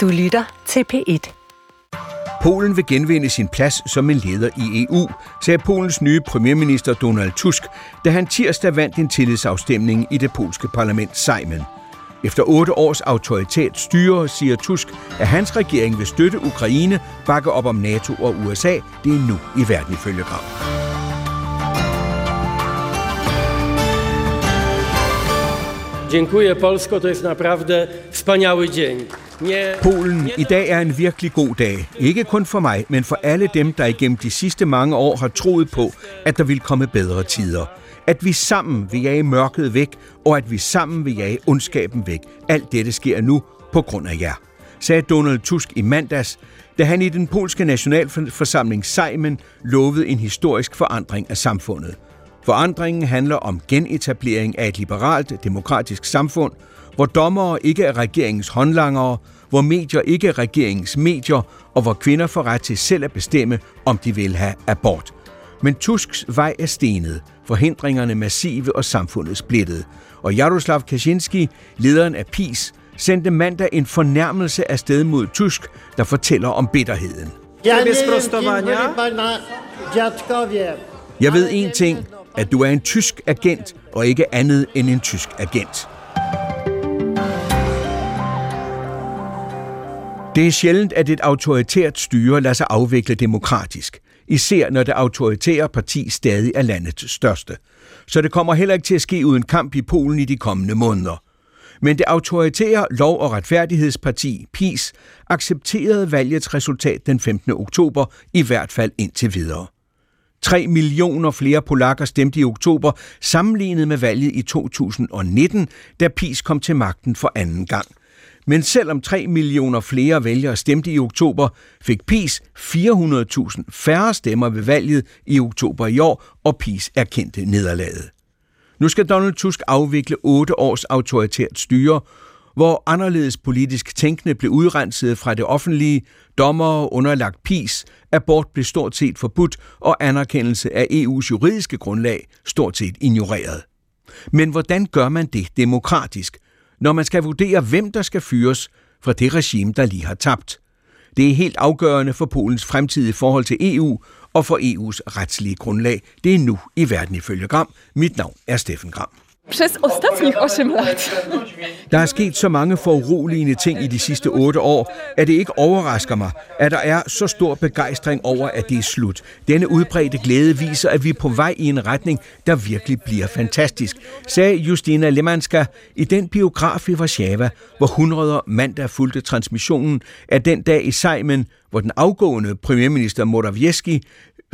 Du lytter til P1. Polen vil genvinde sin plads som en leder i EU, sagde Polens nye premierminister Donald Tusk, da han tirsdag vandt en tillidsafstemning i det polske parlament Sejmen. Efter otte års autoritært styre siger Tusk, at hans regering vil støtte Ukraine, bakke op om NATO og USA. Det er nu i verden ifølge Gram. Dziękuję Polsko, to jest naprawdę wspaniały dzień. Polen, i dag er en virkelig god dag. Ikke kun for mig, men for alle dem, der igennem de sidste mange år har troet på, at der vil komme bedre tider. At vi sammen vil jage mørket væk, og at vi sammen vil jage ondskaben væk. Alt dette sker nu på grund af jer, sagde Donald Tusk i mandags, da han i den polske nationalforsamling Sejmen lovede en historisk forandring af samfundet. Forandringen handler om genetablering af et liberalt, demokratisk samfund, hvor dommere ikke er regeringens håndlangere, hvor medier ikke er regeringens medier, og hvor kvinder får ret til selv at bestemme, om de vil have abort. Men Tusks vej er stenet, forhindringerne massive og samfundet splittet. Og Jaroslav Kaczynski, lederen af PIS, sendte mandag en fornærmelse af sted mod Tusk, der fortæller om bitterheden. Jeg ved en ting, at du er en tysk agent, og ikke andet end en tysk agent. Det er sjældent, at et autoritært styre lader sig afvikle demokratisk, især når det autoritære parti stadig er landets største. Så det kommer heller ikke til at ske uden kamp i Polen i de kommende måneder. Men det autoritære Lov- og Retfærdighedsparti, PiS, accepterede valgets resultat den 15. oktober, i hvert fald indtil videre. 3 millioner flere polakker stemte i oktober, sammenlignet med valget i 2019, da PiS kom til magten for anden gang. Men selvom 3 millioner flere vælgere stemte i oktober, fik PiS 400.000 færre stemmer ved valget i oktober i år, og PiS erkendte nederlaget. Nu skal Donald Tusk afvikle otte års autoritært styre, hvor anderledes politisk tænkende blev udrenset fra det offentlige, dommere underlagt PIS, abort blev stort set forbudt og anerkendelse af EU's juridiske grundlag stort set ignoreret. Men hvordan gør man det demokratisk, når man skal vurdere, hvem der skal fyres fra det regime, der lige har tabt? Det er helt afgørende for Polens fremtidige forhold til EU og for EU's retslige grundlag. Det er nu i verden ifølge Gram. Mit navn er Steffen Gram. Przez ostatnich 8 lat. Der er sket så mange foruroligende ting i de sidste otte år, at det ikke overrasker mig, at der er så stor begejstring over, at det er slut. Denne udbredte glæde viser, at vi er på vej i en retning, der virkelig bliver fantastisk, sagde Justina Lemanska i den biograf i Warszawa, hvor hundreder mandag fulgte transmissionen af den dag i Sejmen, hvor den afgående premierminister Morawiecki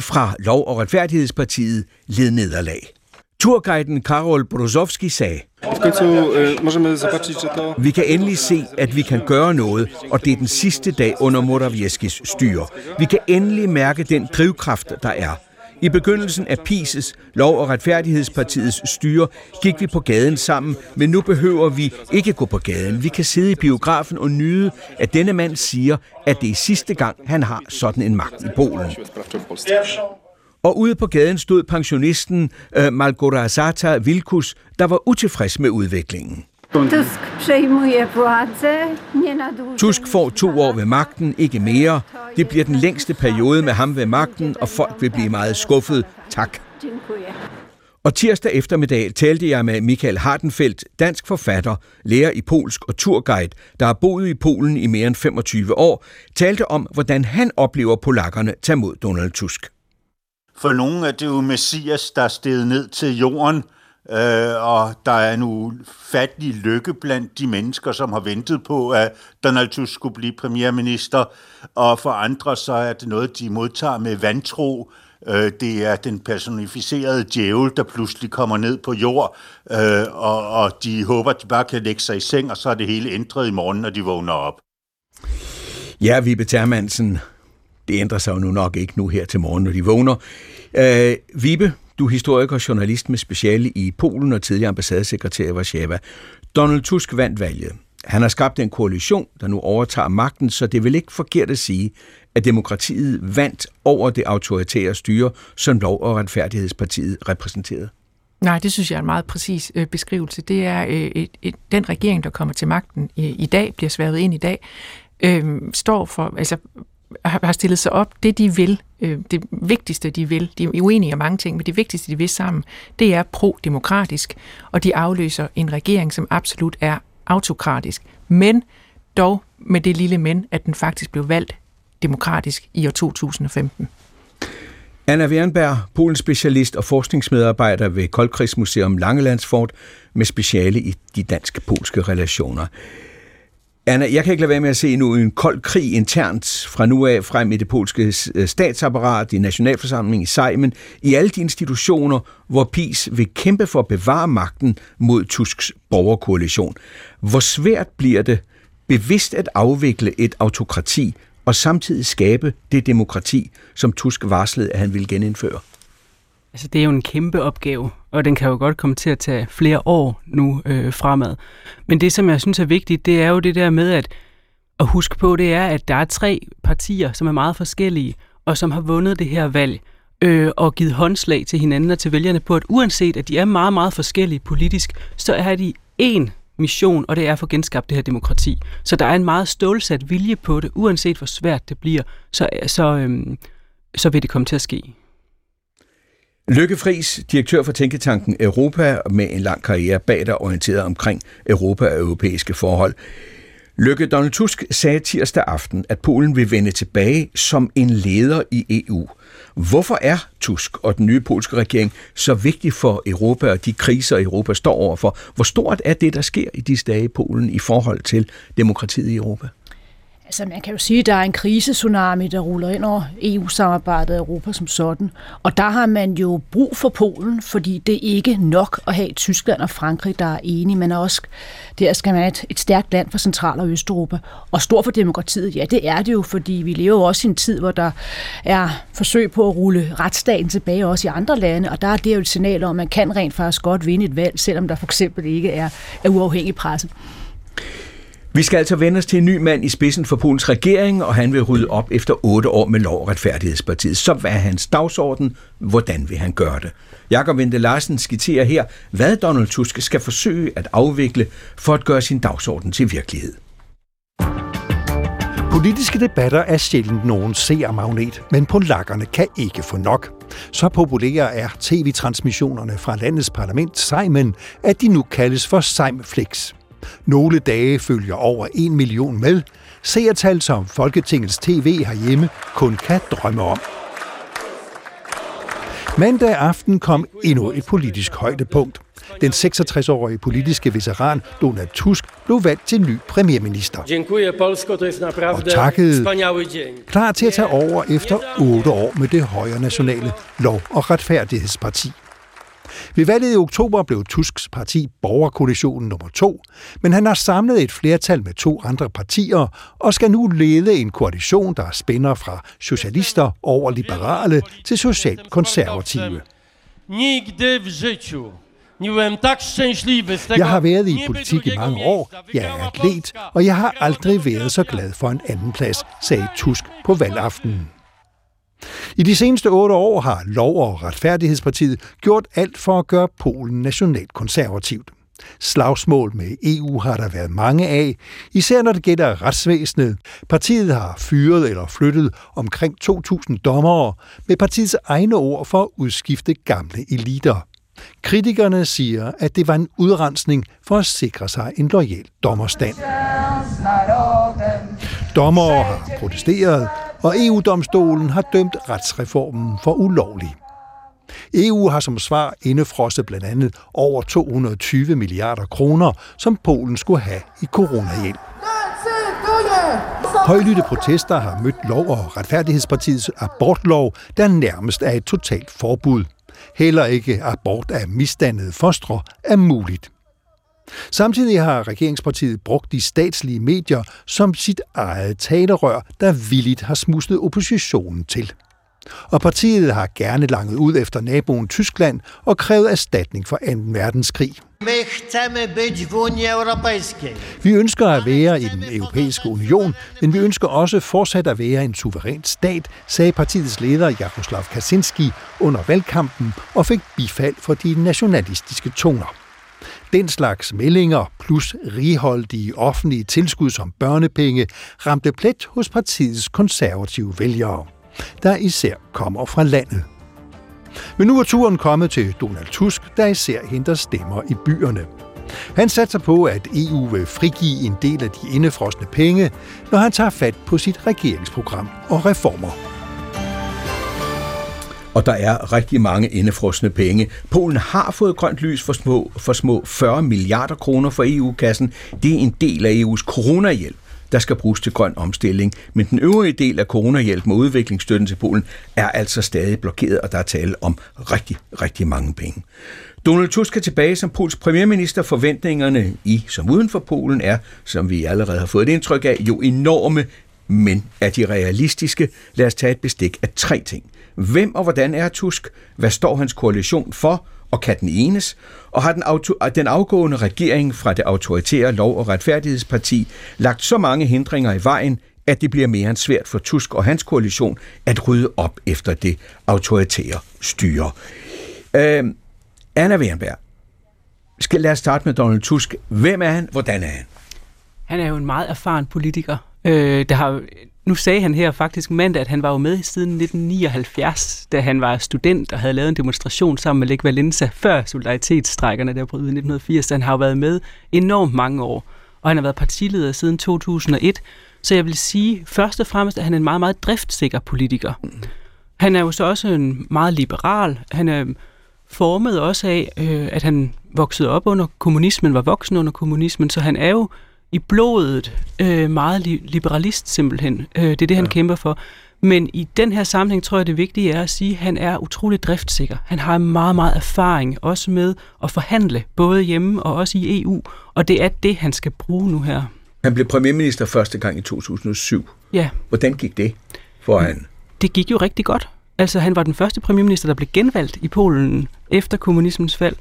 fra Lov- og Retfærdighedspartiet led nederlag. Turguiden Karol Brozovski sagde, vi kan endelig se, at vi kan gøre noget, og det er den sidste dag under Morawieskis styre. Vi kan endelig mærke den drivkraft, der er. I begyndelsen af PISes, Lov- og Retfærdighedspartiets styre, gik vi på gaden sammen, men nu behøver vi ikke gå på gaden. Vi kan sidde i biografen og nyde, at denne mand siger, at det er sidste gang, han har sådan en magt i Polen. Og ude på gaden stod pensionisten uh, Malgorzata Vilkus, der var utilfreds med udviklingen. Tusk przejmuje władzę, nie na dłużej. Tusk får to år ved magten, ikke mere. Det bliver den længste periode med ham ved magten, og folk vil blive meget skuffet. Tak. Og tirsdag eftermiddag talte jeg med Michael Hardenfeldt, dansk forfatter, lærer i polsk og turguide, der har boet i Polen i mere end 25 år, talte om, hvordan han oplever polakkerne tage mod Donald Tusk. For nogle er det jo Messias, der er steget ned til jorden, øh, og der er en ufattelig lykke blandt de mennesker, som har ventet på, at Donald Tusk skulle blive premierminister, og for andre så er det noget, de modtager med vantro. Øh, det er den personificerede djævel, der pludselig kommer ned på jord, øh, og, og de håber, at de bare kan lægge sig i seng, og så er det hele ændret i morgen, når de vågner op. Ja, Vibe Termansen, det ændrer sig jo nu nok ikke nu her til morgen, når de vågner. Øh, Vibe, du er historiker og journalist med speciale i Polen og tidligere ambassadesekretær i Warszawa. Donald Tusk vandt valget. Han har skabt en koalition, der nu overtager magten, så det vil ikke forkert at sige, at demokratiet vandt over det autoritære styre, som Lov- og Retfærdighedspartiet repræsenterede. Nej, det synes jeg er en meget præcis øh, beskrivelse. Det er øh, et, et, den regering, der kommer til magten øh, i dag, bliver sværet ind i dag, øh, står for, altså har stillet sig op, det de vil, øh, det vigtigste de vil, de er uenige om mange ting, men det vigtigste de vil sammen, det er pro-demokratisk, og de afløser en regering, som absolut er autokratisk, men dog med det lille men, at den faktisk blev valgt demokratisk i år 2015. Anna Wernberg, Polens specialist og forskningsmedarbejder ved Koldkrigsmuseum Langelandsfort med speciale i de dansk-polske relationer. Anna, jeg kan ikke lade være med at se nu en kold krig internt fra nu af frem i det polske øh, statsapparat, i nationalforsamlingen, i Sejmen, i alle de institutioner, hvor PIS vil kæmpe for at bevare magten mod Tusks borgerkoalition. Hvor svært bliver det bevidst at afvikle et autokrati og samtidig skabe det demokrati, som Tusk varslede, at han ville genindføre? Altså, det er jo en kæmpe opgave, og den kan jo godt komme til at tage flere år nu øh, fremad. Men det, som jeg synes er vigtigt, det er jo det der med at, at huske på, det er, at der er tre partier, som er meget forskellige, og som har vundet det her valg, øh, og givet håndslag til hinanden og til vælgerne på, at uanset at de er meget, meget forskellige politisk, så er de én mission, og det er at få genskabt det her demokrati. Så der er en meget stålsat vilje på det, uanset hvor svært det bliver, så, så, øhm, så vil det komme til at ske. Lykke Friis, direktør for Tænketanken Europa, med en lang karriere bag dig orienteret omkring Europa og europæiske forhold. Lykke Donald Tusk sagde tirsdag aften, at Polen vil vende tilbage som en leder i EU. Hvorfor er Tusk og den nye polske regering så vigtig for Europa og de kriser, Europa står overfor? Hvor stort er det, der sker i disse dage i Polen i forhold til demokratiet i Europa? Altså man kan jo sige, at der er en krisetsunami, der ruller ind over EU-samarbejdet og Europa som sådan. Og der har man jo brug for Polen, fordi det er ikke nok at have Tyskland og Frankrig, der er enige, men også der skal man have et, et stærkt land for Central- og Østeuropa. Og stor for demokratiet, ja det er det jo, fordi vi lever jo også i en tid, hvor der er forsøg på at rulle retsstaten tilbage også i andre lande, og der er det jo et signal om, at man kan rent faktisk godt vinde et valg, selvom der for eksempel ikke er, er uafhængig presse. Vi skal altså vende os til en ny mand i spidsen for Polens regering, og han vil rydde op efter otte år med lov og retfærdighedspartiet. Så hvad er hans dagsorden? Hvordan vil han gøre det? Jakob Vente Larsen skitserer her, hvad Donald Tusk skal forsøge at afvikle for at gøre sin dagsorden til virkelighed. Politiske debatter er sjældent nogen seermagnet, men polakkerne kan ikke få nok. Så populære er tv-transmissionerne fra landets parlament Sejmen, at de nu kaldes for Sejmflix. Nogle dage følger over en million med, seertal som Folketingets TV herhjemme kun kan drømme om. Mandag aften kom endnu et politisk højdepunkt. Den 66-årige politiske veteran Donald Tusk blev valgt til ny premierminister. Og takkede klar til at tage over efter otte år med det højre nationale lov- og retfærdighedsparti. Ved valget i oktober blev Tusks parti Borgerkoalitionen nummer to, men han har samlet et flertal med to andre partier og skal nu lede en koalition, der spænder fra socialister over liberale til socialt konservative. Jeg har været i politik i mange år, jeg er atlet, og jeg har aldrig været så glad for en anden plads, sagde Tusk på valgaftenen. I de seneste otte år har Lov- og Retfærdighedspartiet gjort alt for at gøre Polen nationalt konservativt. Slagsmål med EU har der været mange af, især når det gælder retsvæsenet. Partiet har fyret eller flyttet omkring 2.000 dommere med partiets egne ord for at udskifte gamle eliter. Kritikerne siger, at det var en udrensning for at sikre sig en lojal dommerstand. Dommere har protesteret, og EU-domstolen har dømt retsreformen for ulovlig. EU har som svar indefrosset blandt andet over 220 milliarder kroner, som Polen skulle have i coronahjælp. Højlytte protester har mødt lov- og retfærdighedspartiets abortlov, der nærmest er et totalt forbud. Heller ikke abort af misdannede fostre er muligt. Samtidig har regeringspartiet brugt de statslige medier som sit eget talerør, der villigt har smuslet oppositionen til. Og partiet har gerne langet ud efter naboen Tyskland og krævet erstatning for 2. verdenskrig. Vi ønsker at være i den europæiske union, men vi ønsker også fortsat at være en suveræn stat, sagde partiets leder Jaroslav Kaczynski under valgkampen og fik bifald for de nationalistiske toner. Den slags meldinger plus righoldige offentlige tilskud som børnepenge ramte plet hos partiets konservative vælgere, der især kommer fra landet. Men nu er turen kommet til Donald Tusk, der især henter stemmer i byerne. Han satser på, at EU vil frigive en del af de indefrosne penge, når han tager fat på sit regeringsprogram og reformer. Og der er rigtig mange indefrosne penge. Polen har fået grønt lys for små, for små 40 milliarder kroner fra EU-kassen. Det er en del af EU's coronahjælp der skal bruges til grøn omstilling. Men den øvrige del af coronahjælp med udviklingsstøtten til Polen er altså stadig blokeret, og der er tale om rigtig, rigtig mange penge. Donald Tusk er tilbage som Pols premierminister. Forventningerne i som uden for Polen er, som vi allerede har fået et indtryk af, jo enorme, men er de realistiske? Lad os tage et bestik af tre ting. Hvem og hvordan er Tusk? Hvad står hans koalition for? Og kan den enes? Og har den, auto, den afgående regering fra det autoritære lov- og retfærdighedsparti lagt så mange hindringer i vejen, at det bliver mere end svært for Tusk og hans koalition at rydde op efter det autoritære styre. Øh, Anna Wernberg, skal lad os starte med Donald Tusk. Hvem er han? Hvordan er han? Han er jo en meget erfaren politiker. Øh, der har, nu sagde han her faktisk mandag, at han var jo med siden 1979, da han var student og havde lavet en demonstration sammen med Lech Valenza før solidaritetsstrækkerne der brød ud i 1980. Han har jo været med enormt mange år, og han har været partileder siden 2001. Så jeg vil sige først og fremmest, at han er en meget, meget driftsikker politiker. Han er jo så også en meget liberal. Han er formet også af, øh, at han voksede op under kommunismen, var voksen under kommunismen, så han er jo i blodet øh, meget li- liberalist simpelthen. Øh, det er det, ja. han kæmper for. Men i den her sammenhæng tror jeg, det vigtige er at sige, at han er utrolig driftsikker. Han har meget, meget erfaring også med at forhandle, både hjemme og også i EU. Og det er det, han skal bruge nu her. Han blev premierminister første gang i 2007. Ja. Hvordan gik det for han? Det gik jo rigtig godt. Altså, han var den første premierminister, der blev genvalgt i Polen efter kommunismens fald.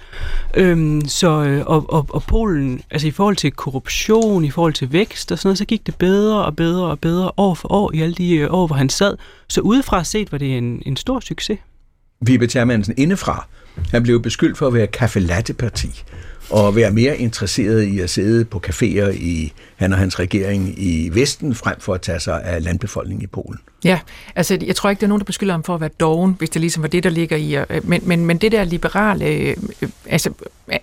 Øhm, så, øh, og, og, og Polen, altså i forhold til korruption, i forhold til vækst og sådan noget, så gik det bedre og bedre og bedre år for år i alle de øh, år, hvor han sad. Så udefra set var det en, en stor succes. Vibe Termansen indefra, han blev beskyldt for at være kaffe-latte-parti og være mere interesseret i at sidde på caféer i han og hans regering i Vesten, frem for at tage sig af landbefolkningen i Polen. Ja, altså jeg tror ikke, der er nogen, der beskylder ham for at være doven, hvis det ligesom var det, der ligger i. Men, men, men det der liberale, øh, altså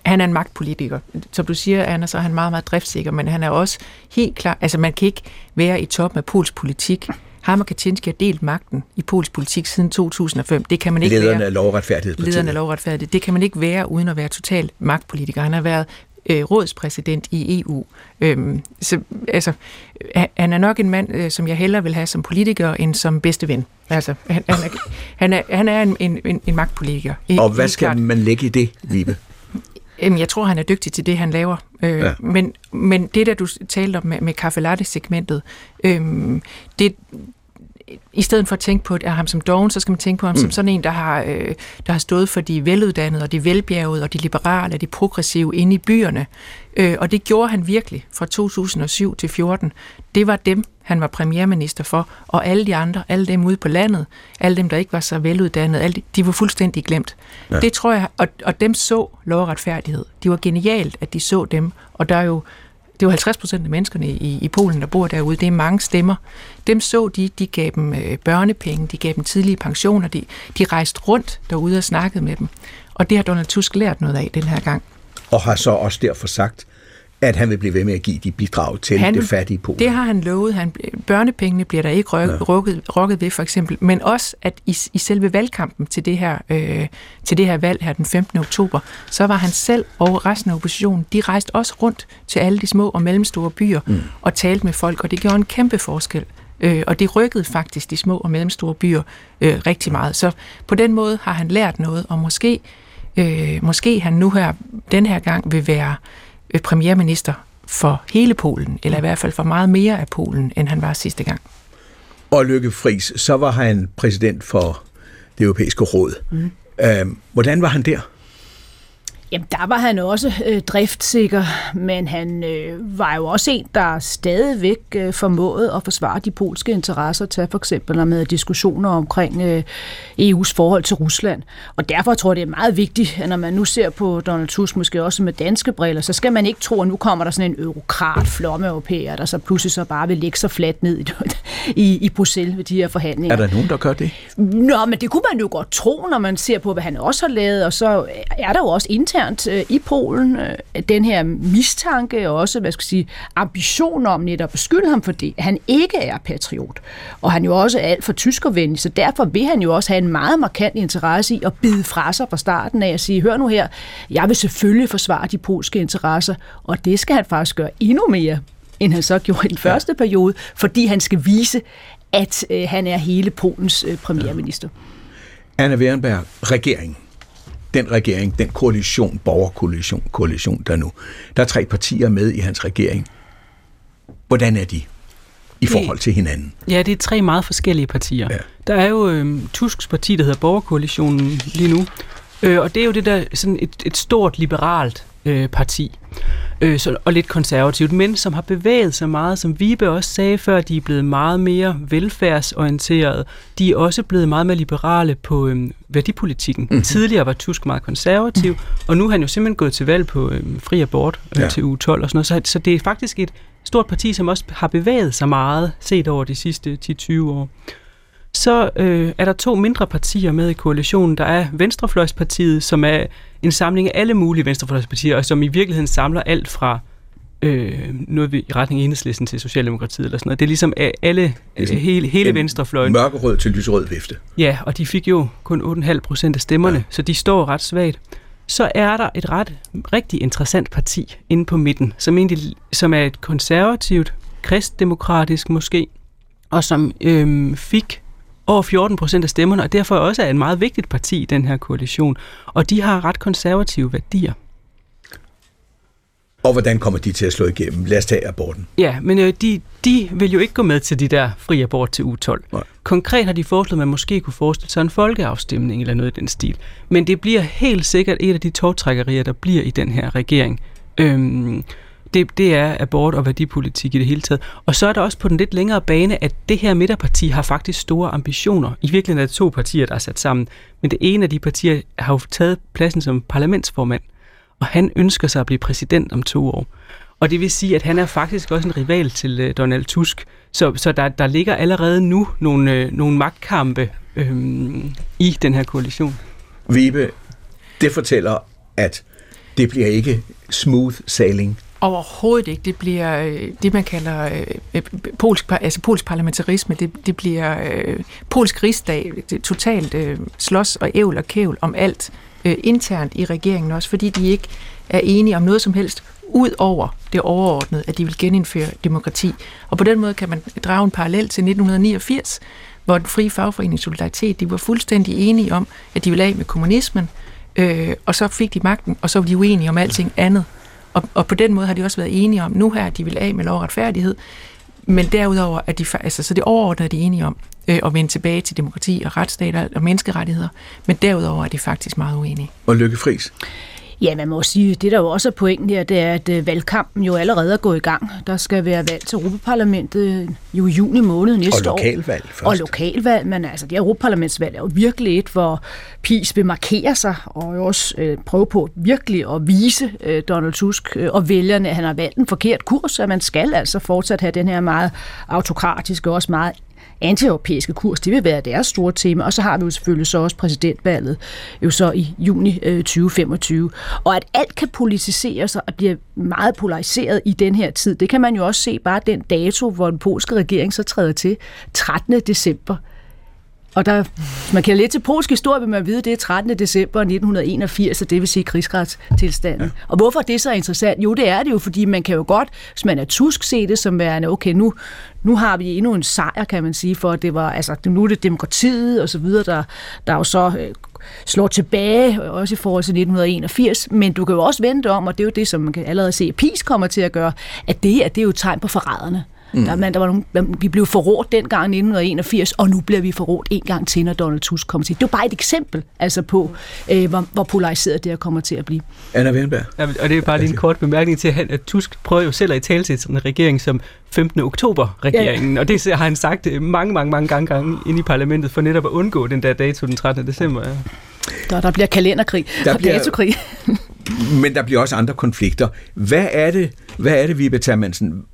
han er en magtpolitiker. Som du siger, Anna, så er han meget, meget driftsikker, men han er også helt klar, altså man kan ikke være i top med Pols politik, ham og Kaczynski har delt magten i polsk politik siden 2005. Det kan man ikke Lederne være. af lovretfærdighedspartiet. Lederne af lovretfærdighed. Det kan man ikke være uden at være total magtpolitiker. Han har været øh, rådspræsident i EU. Øhm, så, altså, han er nok en mand, øh, som jeg hellere vil have som politiker, end som bedste ven. Altså, han, han, er, han, er, han er en, en, en magtpolitiker. I, og hvad skal klart. man lægge i det, Vibe? Jamen, jeg tror, han er dygtig til det, han laver. Øh, ja. men, men det, der du talte om med, med kaffe latte-segmentet, øh, det, i stedet for at tænke på at ham som doven, så skal man tænke på ham mm. som sådan en, der har, øh, der har stået for de veluddannede og de velbjergede og de liberale og de progressive inde i byerne. Øh, og det gjorde han virkelig fra 2007 til 14. Det var dem, han var premierminister for, og alle de andre, alle dem ude på landet, alle dem, der ikke var så veluddannede, alle de, de var fuldstændig glemt. Ja. Det tror jeg, og, og dem så lov og retfærdighed. Det var genialt, at de så dem, og der er jo det er jo 50 procent af menneskerne i, i Polen, der bor derude. Det er mange stemmer. Dem så de, de gav dem øh, børnepenge, de gav dem tidlige pensioner, de, de rejste rundt derude og snakkede med dem. Og det har Donald Tusk lært noget af den her gang. Og har så også derfor sagt, at han vil blive ved med at give de bidrag til han, det fattige Polen. Det har han lovet. Han, børnepengene bliver der ikke rykket, ja. rukket, rukket ved, for eksempel. Men også, at i, i selve valgkampen til det, her, øh, til det her valg her den 15. oktober, så var han selv og resten af oppositionen, de rejste også rundt til alle de små og mellemstore byer mm. og talte med folk, og det gjorde en kæmpe forskel. Øh, og det rykkede faktisk de små og mellemstore byer øh, rigtig meget. Så på den måde har han lært noget, og måske, øh, måske han nu her, den her gang vil være Øh, premierminister for hele Polen, eller i hvert fald for meget mere af Polen, end han var sidste gang. Og Lykke Friis, så var han præsident for det europæiske råd. Mm. Øhm, hvordan var han der? Jamen, der var han også øh, driftsikker, men han øh, var jo også en, der stadigvæk øh, formåede at forsvare de polske interesser, til for eksempel med diskussioner omkring øh, EU's forhold til Rusland. Og derfor tror jeg, det er meget vigtigt, at når man nu ser på Donald Tusk, måske også med danske briller, så skal man ikke tro, at nu kommer der sådan en eurokrat flomme europæer, der så pludselig så bare vil lægge sig fladt ned i, i, i Bruxelles ved de her forhandlinger. Er der nogen, der gør det? Nå, men det kunne man jo godt tro, når man ser på, hvad han også har lavet, og så er der jo også internt øh, i Polen øh, den her mistanke og også, hvad skal jeg sige, ambition om netop at beskylde ham for det, at han ikke er patriot. Og han jo også er alt for tyskervenlig, så derfor vil han jo også have en meget markant interesse i at bide fra sig fra starten af at sige, hør nu her, jeg vil selvfølgelig forsvare de polske interesser, og det skal han faktisk gøre endnu mere, end han så gjorde i den første periode, fordi han skal vise, at øh, han er hele Polens øh, premierminister. Anna Wernberg, regeringen. Den regering, den koalition, borgerkoalition, koalition der nu. Der er tre partier med i hans regering. Hvordan er de i forhold til hinanden? Ja, det er tre meget forskellige partier. Ja. Der er jo øh, Tusks parti, der hedder Borgerkoalitionen lige nu, øh, og det er jo det der sådan et, et stort liberalt øh, parti, øh, så, og lidt konservativt, men som har bevæget sig meget, som Vibe også sagde før, de er blevet meget mere velfærdsorienterede. De er også blevet meget mere liberale på øh, værdipolitikken. Mm-hmm. Tidligere var Tusk meget konservativ, mm. og nu er han jo simpelthen gået til valg på øh, fri abort øh, ja. til uge 12 og sådan noget, så, så det er faktisk et stort parti, som også har bevæget sig meget, set over de sidste 10-20 år. Så øh, er der to mindre partier med i koalitionen. Der er Venstrefløjspartiet, som er en samling af alle mulige venstrefløjspartier, og som i virkeligheden samler alt fra øh, noget i retning af enhedslisten til Socialdemokratiet eller sådan noget. Det er ligesom alle, ligesom hele, hele venstrefløjen. Mørkerød til lyserød vifte. Ja, og de fik jo kun 8,5 procent af stemmerne, ja. så de står ret svagt. Så er der et ret rigtig interessant parti inde på midten, som, egentlig, som er et konservativt, kristdemokratisk måske, og som øh, fik over 14 procent af stemmerne, og derfor også er et meget vigtigt parti i den her koalition. Og de har ret konservative værdier. Og hvordan kommer de til at slå igennem? Lad os tage aborten. Ja, men øh, de, de vil jo ikke gå med til de der fri abort til u 12. Nej. Konkret har de foreslået, at man måske kunne forestille sig en folkeafstemning eller noget i den stil. Men det bliver helt sikkert et af de togtrækkerier, der bliver i den her regering. Øhm, det, det er abort og værdipolitik i det hele taget. Og så er der også på den lidt længere bane, at det her midterparti har faktisk store ambitioner. I virkeligheden er det to partier, der er sat sammen. Men det ene af de partier har jo taget pladsen som parlamentsformand, og han ønsker sig at blive præsident om to år. Og det vil sige, at han er faktisk også en rival til øh, Donald Tusk. Så, så der, der ligger allerede nu nogle, øh, nogle magtkampe uh, i den her koalition. Vibe, det fortæller, at det bliver ikke smooth sailing Overhovedet ikke. Det bliver øh, det, man kalder øh, øh, polsk, altså polsk parlamentarisme. Det, det bliver øh, polsk rigsdag. Det totalt øh, slås og ævl og kævl om alt øh, internt i regeringen også, fordi de ikke er enige om noget som helst ud over det overordnede, at de vil genindføre demokrati. Og på den måde kan man drage en parallel til 1989, hvor den frie fagforening Solidaritet, de var fuldstændig enige om, at de ville af med kommunismen, øh, og så fik de magten, og så var de uenige om alting andet. Og, og på den måde har de også været enige om, nu her, at de vil af med lov og retfærdighed, men derudover er de, altså, så det overordnede er de enige om øh, at vende tilbage til demokrati og retsstater og menneskerettigheder, men derudover er de faktisk meget uenige. Og Lykke Friis? Ja, man må sige, det der jo også er pointen her, det er, at øh, valgkampen jo allerede er gået i gang. Der skal være valg til Europaparlamentet jo i juni måned næste år. Og lokalvalg først. Og lokalvalg, men altså det Europaparlamentsvalg er jo virkelig et, hvor PiS vil markere sig, og også øh, prøve på virkelig at vise øh, Donald Tusk øh, og vælgerne, at han har valgt en forkert kurs, at man skal altså fortsat have den her meget autokratiske og også meget antieuropæiske kurs, det vil være deres store tema, og så har vi jo selvfølgelig så også præsidentvalget jo så i juni øh, 2025. Og at alt kan politiseres og blive meget polariseret i den her tid, det kan man jo også se bare den dato, hvor den polske regering så træder til, 13. december og der, man kan lidt til polsk historie, vil man vide, det er 13. december 1981, og det vil sige krigsretstilstanden. Ja. Og hvorfor er det så interessant? Jo, det er det jo, fordi man kan jo godt, hvis man er tusk, se det som værende, okay, nu, nu har vi endnu en sejr, kan man sige, for det var, altså, nu er det demokratiet og så videre, der, der jo så øh, slår tilbage, også i forhold til 1981, men du kan jo også vente om, og det er jo det, som man kan allerede se, at PIS kommer til at gøre, at det, at det er jo et tegn på forræderne. Mm. Der, man, der var nogle, vi blev forrådt dengang i 1981, og nu bliver vi forrådt en gang til, når Donald Tusk kommer til. Det var bare et eksempel altså på, øh, hvor, hvor polariseret det her kommer til at blive. Anna Wernberg. Ja, og det er bare lige en kort bemærkning til, at Tusk prøver jo selv at i tale til sådan en regering som 15. oktober-regeringen, ja. og det har han sagt øh, mange, mange, mange gange, gange inde i parlamentet, for netop at undgå den der dato den 13. december. Ja. Der, der bliver kalenderkrig der og bliver, datokrig. men der bliver også andre konflikter. Hvad er det, hvad er det Vibe Termansen?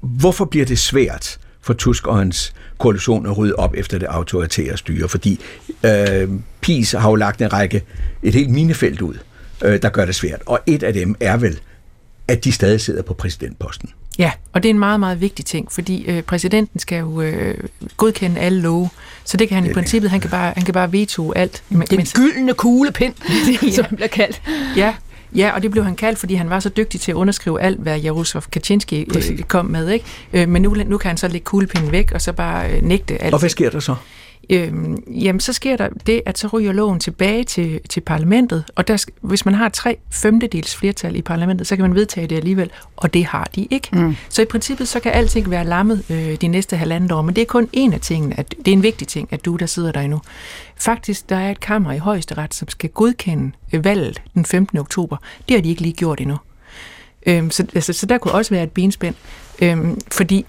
Hvorfor bliver det svært for Tusk og hans koalition at rydde op efter det autoritære styre? Fordi øh, PIS har jo lagt en række, et helt minefelt ud, øh, der gør det svært. Og et af dem er vel, at de stadig sidder på præsidentposten. Ja, og det er en meget, meget vigtig ting, fordi øh, præsidenten skal jo øh, godkende alle love, så det kan han i princippet, han kan bare, han kan bare veto alt. Den mens, gyldne kuglepind, ja. som bliver kaldt. Ja, Ja, og det blev han kaldt, fordi han var så dygtig til at underskrive alt, hvad Jaroslav Kaczynski øh, kom med. Ikke? Øh, men nu, nu kan han så lægge kuglepinden væk, og så bare øh, nægte alt. Og hvad sker der så? Øhm, jamen, så sker der det, at så ryger loven tilbage til, til parlamentet, og der, hvis man har tre femtedels flertal i parlamentet, så kan man vedtage det alligevel, og det har de ikke. Mm. Så i princippet, så kan alting være lammet øh, de næste halvandet år, men det er kun en af tingene, at det er en vigtig ting, at du, der sidder der endnu. Faktisk, der er et kammer i højesteret, som skal godkende øh, valget den 15. oktober. Det har de ikke lige gjort endnu. Øhm, så, altså, så der kunne også være et benspænd, øhm, fordi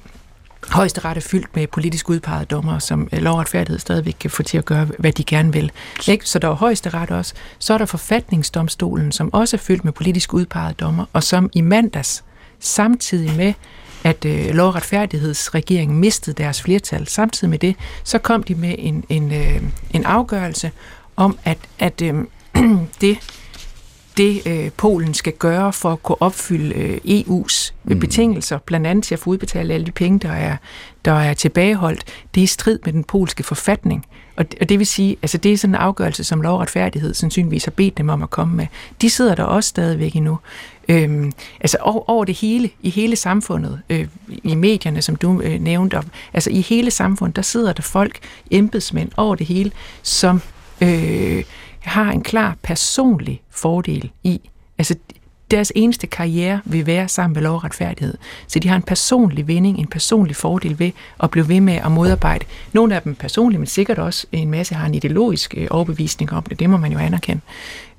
højesteret er fyldt med politisk udpegede dommer, som øh, lov og retfærdighed stadigvæk kan få til at gøre, hvad de gerne vil. Ikke? Så der er højesteret også. Så er der forfatningsdomstolen, som også er fyldt med politisk udpegede dommer, og som i mandags, samtidig med, at øh, lov- og retfærdighedsregeringen mistede deres flertal, samtidig med det, så kom de med en, en, øh, en afgørelse om, at, at øh, det det øh, Polen skal gøre for at kunne opfylde øh, EU's mm. betingelser, blandt andet til at få udbetalt alle de penge, der er, der er tilbageholdt, det er i strid med den polske forfatning. Og det, og det vil sige, altså det er sådan en afgørelse, som lov og retfærdighed sandsynligvis har bedt dem om at komme med. De sidder der også stadigvæk endnu. Øhm, altså over, over det hele, i hele samfundet, øh, i medierne, som du øh, nævnte, op, altså i hele samfundet, der sidder der folk, embedsmænd over det hele, som øh, har en klar personlig fordel i, altså deres eneste karriere vil være sammen med lov og retfærdighed. Så de har en personlig vinding, en personlig fordel ved at blive ved med at modarbejde. Nogle af dem personligt, men sikkert også en masse har en ideologisk øh, overbevisning om det, det må man jo anerkende,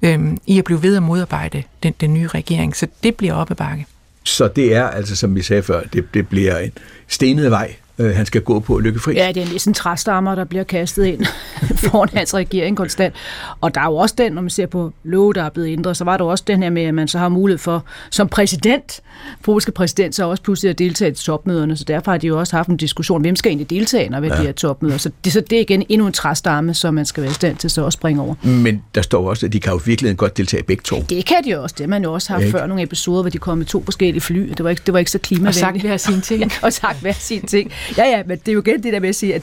øhm, i at blive ved at modarbejde den, den nye regering. Så det bliver op ad bakke. Så det er altså, som vi sagde før, det, det bliver en stenet vej øh, han skal gå på lykkefri. Ja, det er næsten træstammer, der bliver kastet ind foran hans regering konstant. Og der er jo også den, når man ser på love, der er blevet ændret, så var der også den her med, at man så har mulighed for, som præsident, polske præsident, så også pludselig at deltage i topmøderne. Så derfor har de jo også haft en diskussion, hvem skal egentlig deltage, når ja. de her topmøder. Så det, så det er igen endnu en træstamme, som man skal være i stand til så at springe over. Men der står også, at de kan jo virkelig godt deltage begge to. Det kan de også. Det har man jo også haft før nogle episoder, hvor de kom med to forskellige fly. Det var ikke, det var ikke så klimavenligt. Og sagt hver sin ting. og sagt hver sin ting. Ja, ja, men det er jo igen det der med at sige, at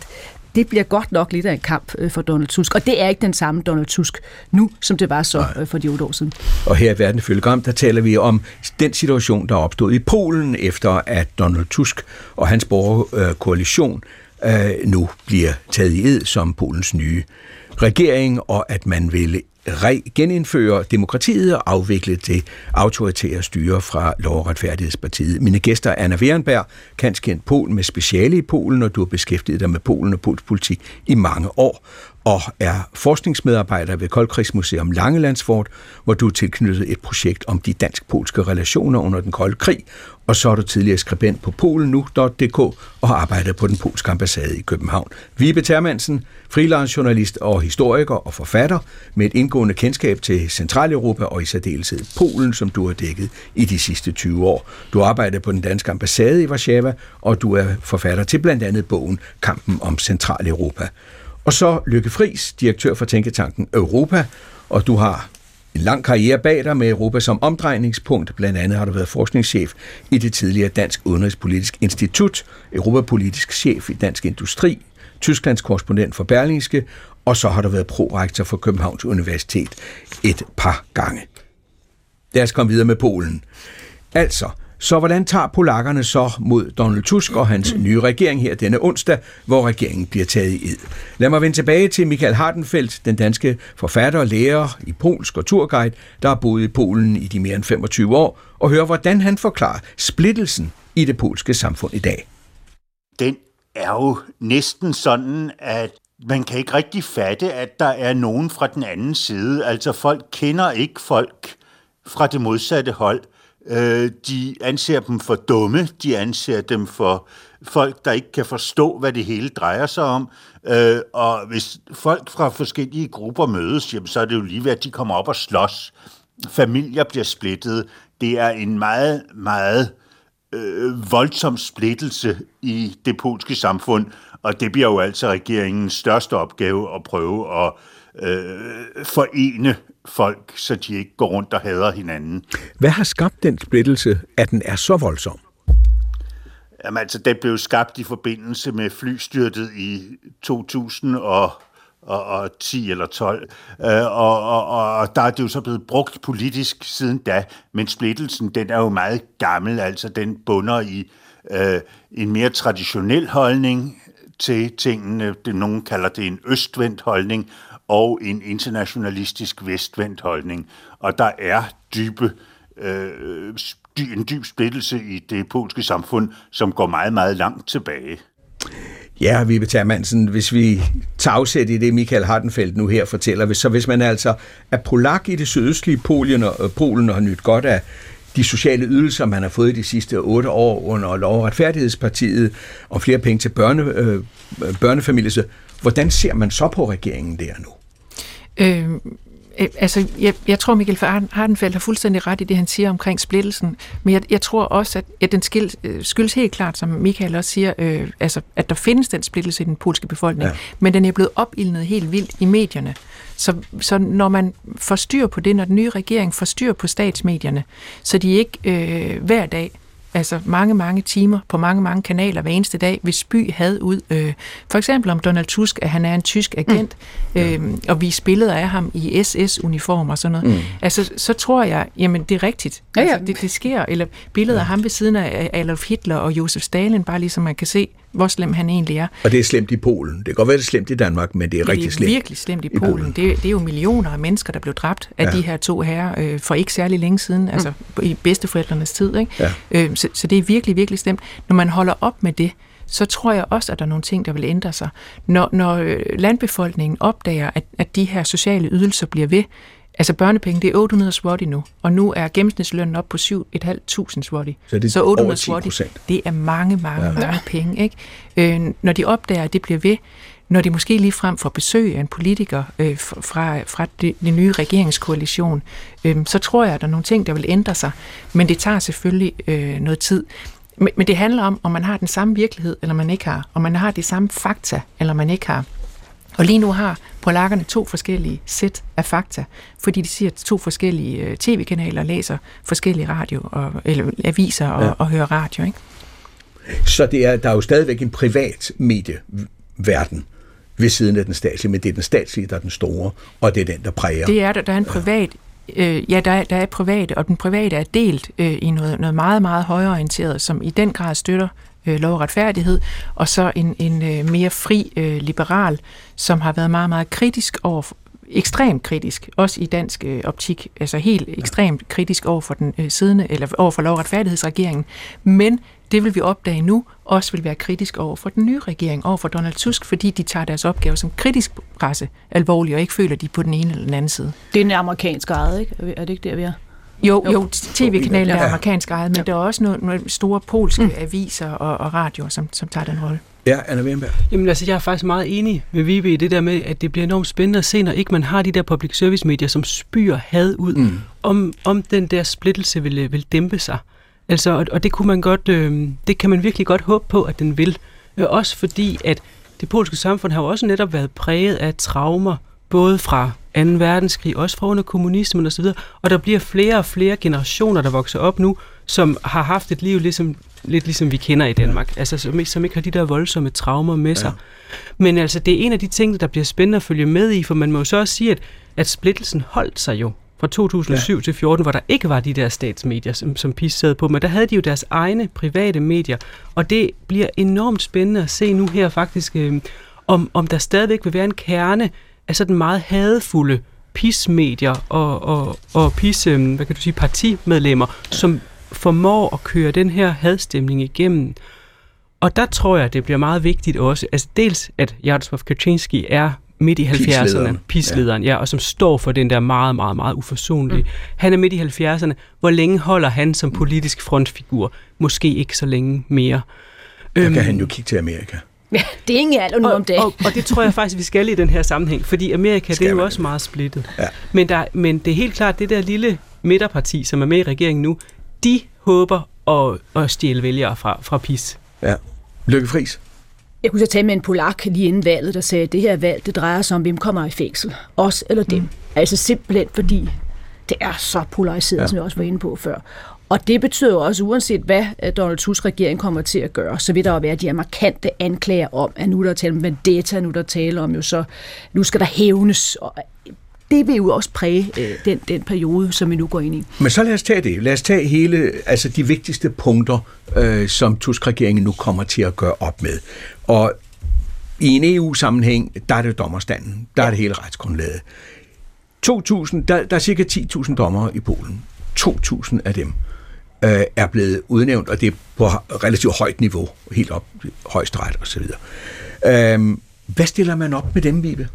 det bliver godt nok lidt af en kamp øh, for Donald Tusk. Og det er ikke den samme Donald Tusk nu, som det var så øh, for de otte år siden. Og her i Verden ifølge Gram, der taler vi om den situation, der er opstået i Polen, efter at Donald Tusk og hans borgerkoalition øh, nu bliver taget i ed som Polens nye regering, og at man vil genindføre demokratiet og afvikle det autoritære styre fra Lov- og Retfærdighedspartiet. Mine gæster er Anna Wehrenberg, kendt Polen med speciale i Polen, og du har beskæftiget dig med Polen og polsk politik i mange år, og er forskningsmedarbejder ved Koldkrigsmuseum Langelandsfort, hvor du er tilknyttet et projekt om de dansk-polske relationer under den kolde krig, og så er du tidligere skribent på polenu.dk og har arbejdet på den polske ambassade i København. Vibe Termansen, freelance-journalist og historiker og forfatter med et indgående kendskab til Centraleuropa og i særdeleshed Polen, som du har dækket i de sidste 20 år. Du arbejder på den danske ambassade i Warszawa, og du er forfatter til blandt andet bogen Kampen om Centraleuropa. Og så Lykke Friis, direktør for Tænketanken Europa, og du har en lang karriere bag dig med Europa som omdrejningspunkt. Blandt andet har du været forskningschef i det tidligere Dansk Udenrigspolitisk Institut, europapolitisk chef i Dansk Industri, Tysklands korrespondent for Berlingske, og så har du været prorektor for Københavns Universitet et par gange. Lad os komme videre med Polen. Altså, så hvordan tager polakkerne så mod Donald Tusk og hans nye regering her denne onsdag, hvor regeringen bliver taget i ed? Lad mig vende tilbage til Michael Hardenfeldt, den danske forfatter og lærer i polsk og turguide, der har boet i Polen i de mere end 25 år, og høre, hvordan han forklarer splittelsen i det polske samfund i dag. Den er jo næsten sådan, at man kan ikke rigtig fatte, at der er nogen fra den anden side. Altså folk kender ikke folk fra det modsatte hold. Øh, de anser dem for dumme, de anser dem for folk, der ikke kan forstå, hvad det hele drejer sig om. Øh, og hvis folk fra forskellige grupper mødes, jamen, så er det jo lige ved, at de kommer op og slås. Familier bliver splittet. Det er en meget, meget øh, voldsom splittelse i det polske samfund, og det bliver jo altså regeringens største opgave at prøve at øh, forene folk, så de ikke går rundt og hader hinanden. Hvad har skabt den splittelse, at den er så voldsom? Jamen altså, det blev skabt i forbindelse med flystyrtet i 2000 og og, og 10 eller 12. Øh, og, og, og der er det jo så blevet brugt politisk siden da, men splittelsen, den er jo meget gammel, altså den bunder i øh, en mere traditionel holdning til tingene. Det, nogen kalder det en østvendt holdning, og en internationalistisk vestvendt holdning. Og der er dybe øh, en dyb splittelse i det polske samfund, som går meget, meget langt tilbage. Ja, vi Vibe Mansen, hvis vi tager afsæt i det, Michael Hardenfeldt nu her fortæller, så hvis man altså er polak i det sydøstlige Polen og, øh, Polen og har nyt godt af de sociale ydelser, man har fået de sidste otte år under lov- og retfærdighedspartiet, og flere penge til børne, øh, øh børnefamilier, hvordan ser man så på regeringen der nu? Øh, Øh, altså, jeg, jeg tror, Michael Hardenfeldt har fuldstændig ret i det, han siger omkring splittelsen, men jeg, jeg tror også, at, at den skil, øh, skyldes helt klart, som Michael også siger, øh, altså, at der findes den splittelse i den polske befolkning, ja. men den er blevet opildnet helt vildt i medierne. Så, så når man får styr på det, når den nye regering får styr på statsmedierne, så de ikke øh, hver dag altså mange, mange timer på mange, mange kanaler hver eneste dag, hvis by havde ud. Øh, for eksempel om Donald Tusk, at han er en tysk agent, mm. øh, og vi billeder af ham i SS-uniform og sådan noget. Mm. Altså, så tror jeg, jamen det er rigtigt. Ja, ja. Altså, det, det sker. Eller billeder af ham ved siden af Adolf Hitler og Josef Stalin, bare ligesom man kan se, hvor slem han egentlig er. Og det er slemt i Polen. Det kan godt være, det er slemt i Danmark, men det er men rigtig slemt. Det er virkelig slemt i Polen. I Polen. Det, det er jo millioner af mennesker, der blev dræbt af ja. de her to herrer øh, for ikke særlig længe siden, altså mm. i bedsteforældrenes tid. Ikke? Ja. Øh, så, så det er virkelig, virkelig slemt. Når man holder op med det, så tror jeg også, at der er nogle ting, der vil ændre sig. Når, når øh, landbefolkningen opdager, at, at de her sociale ydelser bliver ved, Altså børnepenge, det er 800 swati nu, og nu er gennemsnitslønnen op på 7.500 swati. Så, det er så 800 swati, det er mange, mange, ja. mange penge. Ikke? Øh, når de opdager, at det bliver ved, når de måske lige frem får besøg af en politiker øh, fra, fra det, det nye regeringskoalition, øh, så tror jeg, at der er nogle ting, der vil ændre sig. Men det tager selvfølgelig øh, noget tid. Men, men det handler om, om man har den samme virkelighed, eller man ikke har. Om man har de samme fakta, eller man ikke har. Og lige nu har polakkerne to forskellige sæt af fakta, fordi de siger, at to forskellige øh, tv-kanaler læser forskellige radio og, eller aviser og, ja. og hører radio. Ikke? Så det er, der er jo stadigvæk en privat medieverden ved siden af den statslige, men det er den statslige, der er den store, og det er den, der præger. Det er der. Der er en privat øh, ja, der, der er private, og den private er delt øh, i noget, noget meget, meget højorienteret, som i den grad støtter øh, lov og retfærdighed, og så en, en øh, mere fri øh, liberal, som har været meget, meget kritisk over for, ekstremt kritisk, også i dansk øh, optik, altså helt ekstremt kritisk over for den øh, siddende, eller over for lov- og retfærdighedsregeringen. Men det vil vi opdage nu, også vil være kritisk over for den nye regering, over for Donald Tusk, fordi de tager deres opgave som kritisk presse alvorligt, og ikke føler de på den ene eller den anden side. Det er en amerikansk ejet, ikke? Er det ikke der, vi er? Jo, jo, tv-kanalen er amerikansk ejet, men ja. der er også nogle, nogle store polske mm. aviser og, og radioer, som, som tager den rolle. Ja, Anna Wimberg. Jamen altså, jeg er faktisk meget enig med Vibe i det der med, at det bliver enormt spændende at se, når ikke man har de der public service medier, som spyr had ud, mm. om, om den der splittelse vil, vil dæmpe sig. Altså, og, og det kunne man godt, øh, det kan man virkelig godt håbe på, at den vil. Øh, også fordi, at det polske samfund har jo også netop været præget af traumer, både fra 2. verdenskrig, også fra under kommunismen osv., og der bliver flere og flere generationer, der vokser op nu, som har haft et liv ligesom, lidt ligesom vi kender i Danmark, altså som, som ikke har de der voldsomme traumer med sig. Ja. Men altså, det er en af de ting, der bliver spændende at følge med i, for man må jo så også sige, at, at splittelsen holdt sig jo fra 2007 ja. til 14, hvor der ikke var de der statsmedier, som, som PIS sad på, men der havde de jo deres egne private medier, og det bliver enormt spændende at se nu her faktisk, øh, om, om der stadigvæk vil være en kerne af sådan meget hadefulde PIS-medier og, og, og PIS, øh, hvad kan du sige, partimedlemmer, som formår at køre den her hadstemning igennem. Og der tror jeg, det bliver meget vigtigt også, altså dels, at Jaroslav Kaczynski er midt i 70'erne, PIS-lederen, ja. ja, og som står for den der meget, meget, meget uforsonlige. Mm. Han er midt i 70'erne. Hvor længe holder han som politisk frontfigur? Måske ikke så længe mere. Der kan øhm, han jo kigge til Amerika. Ja, det er alder nu og, om det. Og, og det tror jeg faktisk, vi skal i den her sammenhæng, fordi Amerika, skal det er jo også meget splittet. Ja. Men, der, men det er helt klart, det der lille midterparti, som er med i regeringen nu, de håber at, at stjæle vælgere fra, fra PIS. Ja. Lykke Friis. Jeg kunne så tale med en polak lige inden valget, der sagde, at det her valg, det drejer sig om, hvem kommer i fængsel. Os eller dem. Mm. Altså simpelthen fordi, det er så polariseret, ja. som jeg også var inde på før. Og det betyder jo også, uanset hvad øh, Donald Tusk regering kommer til at gøre, så vil der jo være de her markante anklager om, at nu er der tale om vendetta, nu der tale om jo så, nu skal der hævnes. Og øh, det vil jo også præge øh, den, den periode, som vi nu går ind i. Men så lad os tage det. Lad os tage hele, altså de vigtigste punkter, øh, som Tusk-regeringen nu kommer til at gøre op med. Og i en EU-sammenhæng, der er det dommerstanden. Der ja. er det hele retsgrundlaget. 2000, der, der er cirka 10.000 dommere i Polen. 2.000 af dem øh, er blevet udnævnt, og det er på relativt højt niveau, helt op højesteret og så videre. Øh, hvad stiller man op med dem, Vibe?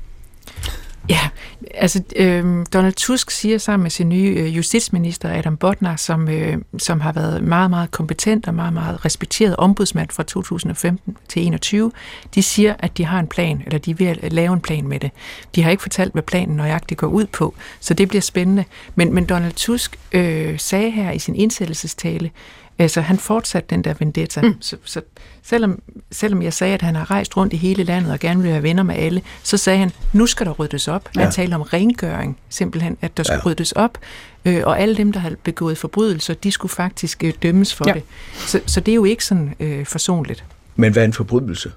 Ja, altså øh, Donald Tusk siger sammen med sin nye øh, justitsminister Adam Bodnar, som, øh, som har været meget, meget kompetent og meget, meget respekteret ombudsmand fra 2015 til 2021, de siger, at de har en plan, eller de vil øh, lave en plan med det. De har ikke fortalt, hvad planen nøjagtigt går ud på, så det bliver spændende. Men, men Donald Tusk øh, sagde her i sin indsættelsestale, Altså, han fortsatte den der vendetta. Mm. Så, så selvom, selvom jeg sagde, at han har rejst rundt i hele landet og gerne vil være venner med alle, så sagde han, nu skal der ryddes op. Ja. Han talte om rengøring, simpelthen, at der skulle ja. ryddes op. Øh, og alle dem, der har begået forbrydelser, de skulle faktisk øh, dømmes for ja. det. Så, så det er jo ikke sådan øh, forsonligt. Men hvad er en forbrydelse?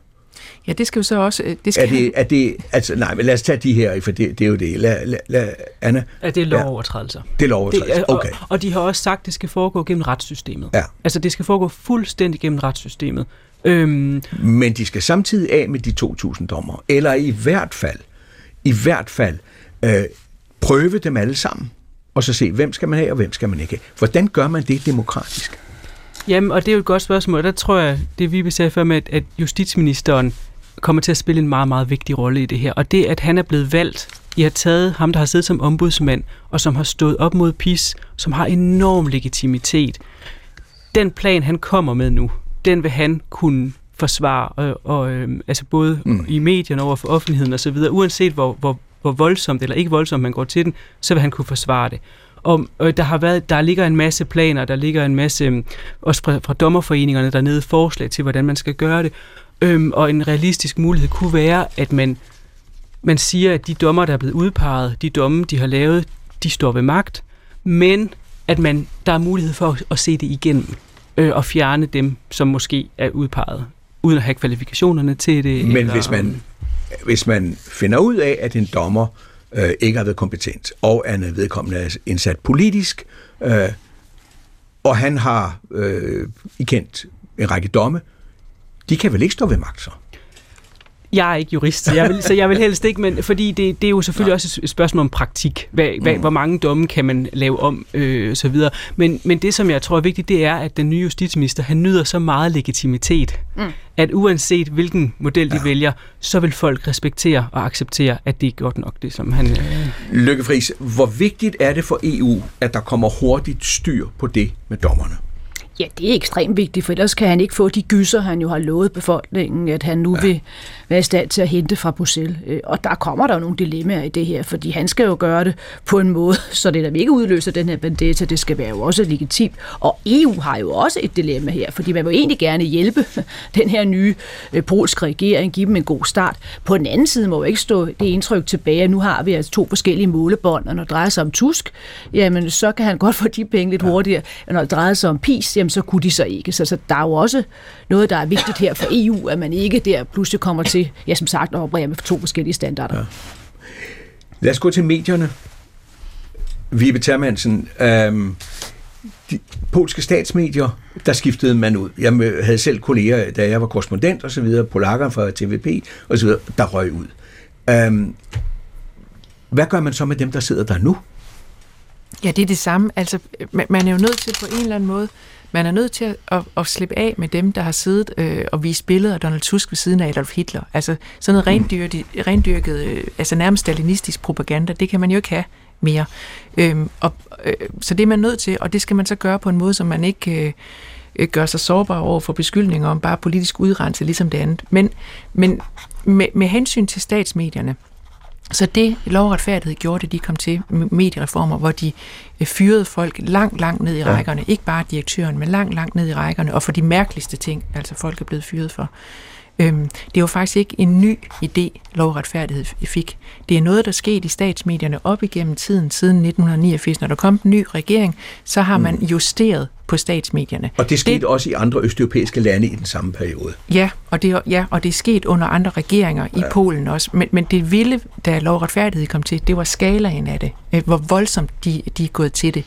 Ja, det skal jo så også... Øh, det skal er, det, er det... Altså, nej, men lad os tage de her, for det, det er jo det. Lad, lad, lad, Anna? Ja, det er lovovertrædelser. Det er lovovertrædelser, okay. Og, og de har også sagt, at det skal foregå gennem retssystemet. Ja. Altså, det skal foregå fuldstændig gennem retssystemet. Øhm, men de skal samtidig af med de 2.000 dommer. Eller i hvert fald, i hvert fald, øh, prøve dem alle sammen. Og så se, hvem skal man have, og hvem skal man ikke have. Hvordan gør man det demokratisk? Jamen, og det er jo et godt spørgsmål. Der tror jeg, det vi sagde før med, at justitsministeren kommer til at spille en meget, meget vigtig rolle i det her. Og det, at han er blevet valgt, I har taget ham, der har siddet som ombudsmand, og som har stået op mod PIS, som har enorm legitimitet. Den plan, han kommer med nu, den vil han kunne forsvare, og, og øh, altså både mm. i medierne over for offentligheden osv., uanset hvor, hvor, hvor voldsomt eller ikke voldsomt man går til den, så vil han kunne forsvare det. Og øh, der har været, der ligger en masse planer, der ligger en masse, øh, også fra, fra dommerforeningerne dernede, forslag til, hvordan man skal gøre det. Øhm, og en realistisk mulighed kunne være, at man, man siger, at de dommer, der er blevet udpeget, de domme, de har lavet, de står ved magt, men at man, der er mulighed for at, at se det igennem øh, og fjerne dem, som måske er udpeget, uden at have kvalifikationerne til det. Men eller, hvis, man, hvis man finder ud af, at en dommer øh, ikke har været kompetent, og at vedkommende er indsat politisk, øh, og han har øh, ikendt en række domme, de kan vel ikke stå ved magt så? Jeg er ikke jurist, så jeg vil, så jeg vil helst ikke, men fordi det, det er jo selvfølgelig ja. også et spørgsmål om praktik. Hvad, mm. hvad, hvor mange domme kan man lave om, øh, så videre. Men, men det, som jeg tror er vigtigt, det er, at den nye justitsminister, han nyder så meget legitimitet, mm. at uanset hvilken model de ja. vælger, så vil folk respektere og acceptere, at det er godt nok, det som han... Øh... Lykke Friis, hvor vigtigt er det for EU, at der kommer hurtigt styr på det med dommerne? Ja, det er ekstremt vigtigt, for ellers kan han ikke få de gyser, han jo har lovet befolkningen, at han nu ja. vil være i stand til at hente fra Bruxelles. Øh, og der kommer der jo nogle dilemmaer i det her, fordi han skal jo gøre det på en måde, så det der ikke udløser den her vendetta, det skal være jo også legitimt. Og EU har jo også et dilemma her, fordi man vil egentlig gerne hjælpe den her nye øh, polske regering, give dem en god start. På den anden side må jo ikke stå det indtryk tilbage, at nu har vi altså to forskellige målebånd, og når det drejer sig om Tusk, jamen så kan han godt få de penge lidt hurtigere, og når det drejer sig om PIS, jamen så kunne de så ikke. Så, så der er jo også noget, der er vigtigt her for EU, at man ikke der pludselig kommer til, ja som sagt, at operere med to forskellige standarder. Ja. Lad os gå til medierne. Vibe Termansen, øhm, de polske statsmedier, der skiftede man ud. Jeg havde selv kolleger, da jeg var korrespondent og så videre, polakker fra TVP og så videre, der røg ud. Øhm, hvad gør man så med dem, der sidder der nu? Ja, det er det samme. Altså, man er jo nødt til på en eller anden måde, man er nødt til at, at, at slippe af med dem, der har siddet øh, og vist billeder af Donald Tusk ved siden af Adolf Hitler. Altså sådan noget rendyrket, rendyrket øh, altså nærmest stalinistisk propaganda, det kan man jo ikke have mere. Øhm, og, øh, så det er man nødt til, og det skal man så gøre på en måde, som man ikke øh, gør sig sårbar over for beskyldninger om bare politisk udrense, ligesom det andet. Men, men med, med hensyn til statsmedierne, så det lovretfærdighed gjorde det, de kom til mediereformer, hvor de øh, fyrede folk langt, langt ned i rækkerne. Ikke bare direktøren, men langt, langt ned i rækkerne, og for de mærkeligste ting, altså folk er blevet fyret for. Øhm, det var faktisk ikke en ny idé, lovretfærdighed fik. Det er noget, der skete i statsmedierne op igennem tiden, siden 1989. Når der kom en ny regering, så har man mm. justeret på statsmedierne. Og det skete det, også i andre østeuropæiske lande i den samme periode. Ja, og det, ja, og det er sket under andre regeringer i ja. Polen også. Men, men det ville, da lovretfærdighed kom til, det var skalaen af det. Øh, hvor voldsomt de, de er gået til det.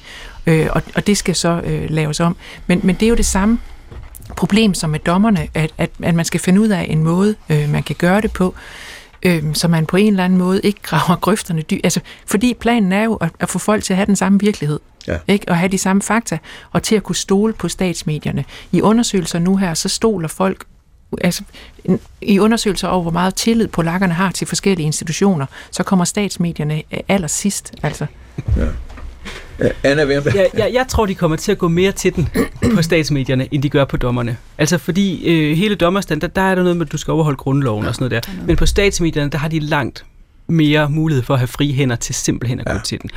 Øh, og, og det skal så øh, laves om. Men, men det er jo det samme problem som med dommerne, at, at, at man skal finde ud af en måde, øh, man kan gøre det på, øh, så man på en eller anden måde ikke graver grøfterne dyr. Altså, fordi planen er jo at, at få folk til at have den samme virkelighed. Ja. Ikke? Og have de samme fakta, og til at kunne stole på statsmedierne. I undersøgelser nu her, så stoler folk altså, i undersøgelser over, hvor meget tillid polakkerne har til forskellige institutioner, så kommer statsmedierne allersidst. Altså. Ja. Anna Wernberg. Ja, jeg, jeg tror, de kommer til at gå mere til den på statsmedierne, end de gør på dommerne. Altså fordi øh, hele dommerstand, der, der er der noget med, at du skal overholde grundloven ja. og sådan noget der. Men på statsmedierne, der har de langt mere mulighed for at have frie hænder til simpelthen at ja. gå til den.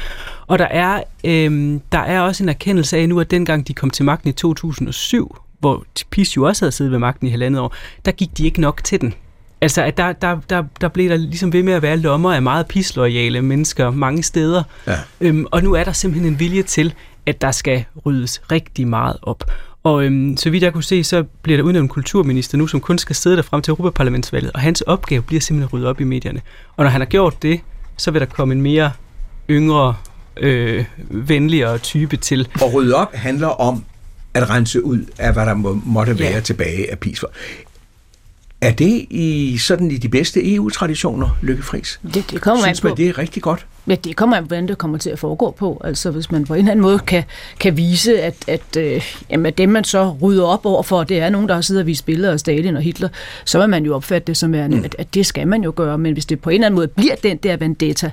Og der er, øh, der er også en erkendelse af nu, at dengang de kom til magten i 2007, hvor PiS jo også havde siddet ved magten i halvandet år, der gik de ikke nok til den. Altså, at der, der, der, der blev der ligesom ved med at være lommer af meget pislojale mennesker mange steder. Ja. Øhm, og nu er der simpelthen en vilje til, at der skal ryddes rigtig meget op. Og øhm, så vidt jeg kunne se, så bliver der udnævnt kulturminister nu, som kun skal sidde der frem til Europaparlamentsvalget, og hans opgave bliver simpelthen at rydde op i medierne. Og når han har gjort det, så vil der komme en mere yngre, øh, venligere type til. Og rydde op handler om at rense ud af, hvad der må, måtte være ja. tilbage af PIS. Er det i sådan i de bedste EU-traditioner, Lykke Friis? Det, det kommer Synes man, det er rigtig godt? Ja, det kommer hvordan det kommer til at foregå på. Altså hvis man på en eller anden måde kan, kan vise, at, at, øh, jamen, at dem man så rydder op over for, det er nogen, der har siddet og vist billeder af Stalin og Hitler, så vil man jo opfatte det som, værende, mm. at, at det skal man jo gøre. Men hvis det på en eller anden måde bliver den der vendetta,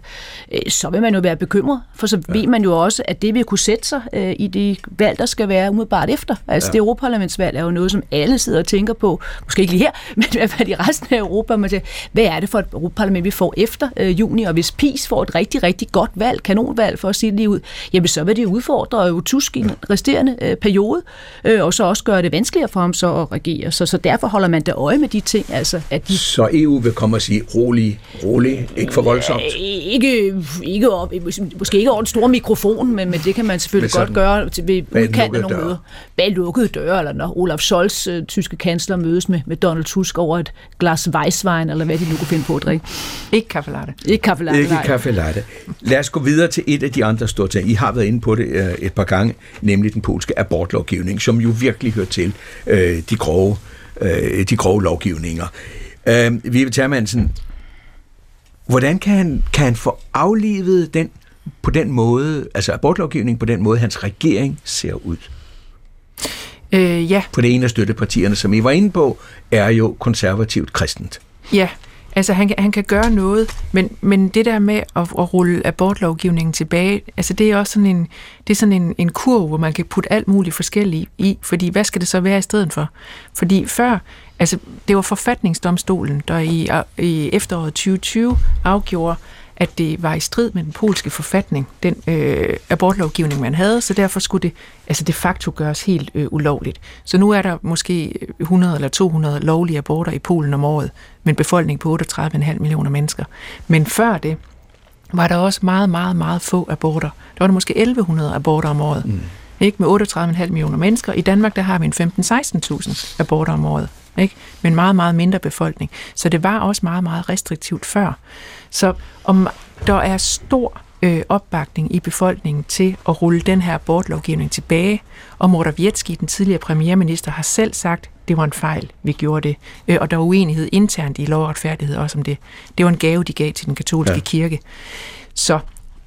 øh, så vil man jo være bekymret. For så ja. ved man jo også, at det vil kunne sætte sig øh, i det valg, der skal være umiddelbart efter. Altså ja. det Europaparlamentsvalg er jo noget, som alle sidder og tænker på. Måske ikke lige her, men i hvert fald i resten af Europa. Man siger, hvad er det for et Europaparlament, vi får efter øh, juni? Og hvis PiS får et rigtig rigtig, godt valg, kanonvalg for at sige det lige ud, jamen så vil det udfordre jo Tusk i den resterende øh, periode, øh, og så også gøre det vanskeligere for ham så at regere. Så, så derfor holder man da øje med de ting. Altså, at de... Så EU vil komme og sige, rolig, rolig, ikke for voldsomt? Ja, ikke, ikke op, måske ikke over den store mikrofon, men, men det kan man selvfølgelig godt gøre ved udkant af nogle møder. Bag lukkede døre, eller når Olaf Scholz, øh, tyske kansler, mødes med, med Donald Tusk over et glas Weisswein, eller hvad de nu kunne finde på at drikke. Ikke kaffe latte. Ikke kaffe latte. Ikke kaffe latte. Lad os gå videre til et af de andre store ting. I har været inde på det øh, et par gange, nemlig den polske abortlovgivning, som jo virkelig hører til øh, de, grove, øh, de grove lovgivninger. Øh, Vive Termansen, hvordan kan han, kan han få aflivet den på den måde, altså abortlovgivning på den måde, hans regering ser ud? Øh, ja. På det ene af støttepartierne, som I var inde på, er jo konservativt kristent. Ja, Altså, han, han kan gøre noget, men, men det der med at, at rulle abortlovgivningen tilbage, altså det er også sådan en, det er sådan en, en kurv, hvor man kan putte alt muligt forskelligt i, fordi hvad skal det så være i stedet for? Fordi før, altså det var forfatningsdomstolen, der i, i efteråret 2020 afgjorde, at det var i strid med den polske forfatning, den øh, abortlovgivning, man havde, så derfor skulle det altså de facto gøres helt øh, ulovligt. Så nu er der måske 100 eller 200 lovlige aborter i Polen om året, med en befolkning på 38,5 millioner mennesker. Men før det var der også meget, meget, meget få aborter. Der var der måske 1100 aborter om året. Mm. Ikke? Med 38,5 millioner mennesker. I Danmark der har vi en 15-16.000 aborter om året. Ikke? Med en meget, meget mindre befolkning. Så det var også meget, meget restriktivt før. Så om der er stor øh, opbakning i befolkningen til at rulle den her abortlovgivning tilbage, og Morawiecki, den tidligere premierminister, har selv sagt, det var en fejl, vi gjorde det. Øh, og der var uenighed internt i lov og retfærdighed også om det. Det var en gave, de gav til den katolske ja. kirke. Så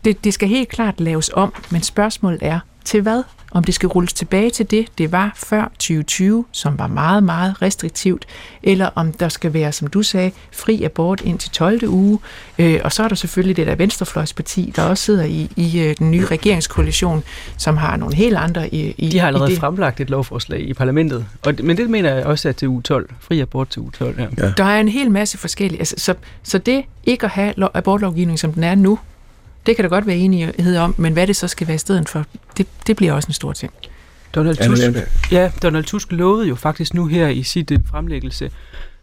det, det skal helt klart laves om, men spørgsmålet er, til hvad? Om det skal rulles tilbage til det, det var før 2020, som var meget, meget restriktivt, eller om der skal være, som du sagde, fri abort ind til 12. uge. Øh, og så er der selvfølgelig det der Venstrefløjsparti, der også sidder i, i øh, den nye regeringskoalition, som har nogle helt andre i, i De har allerede i det. fremlagt et lovforslag i parlamentet, og, men det mener jeg også er til uge 12. Fri abort til uge 12, ja. Ja. Der er en hel masse forskellige. Altså, så, så det ikke at have lo- abortlovgivning, som den er nu, det kan der godt være enighed om, men hvad det så skal være i stedet for, det, det bliver også en stor ting. Donald Tusk, ja, Donald Tusk lovede jo faktisk nu her i sit øh, fremlæggelse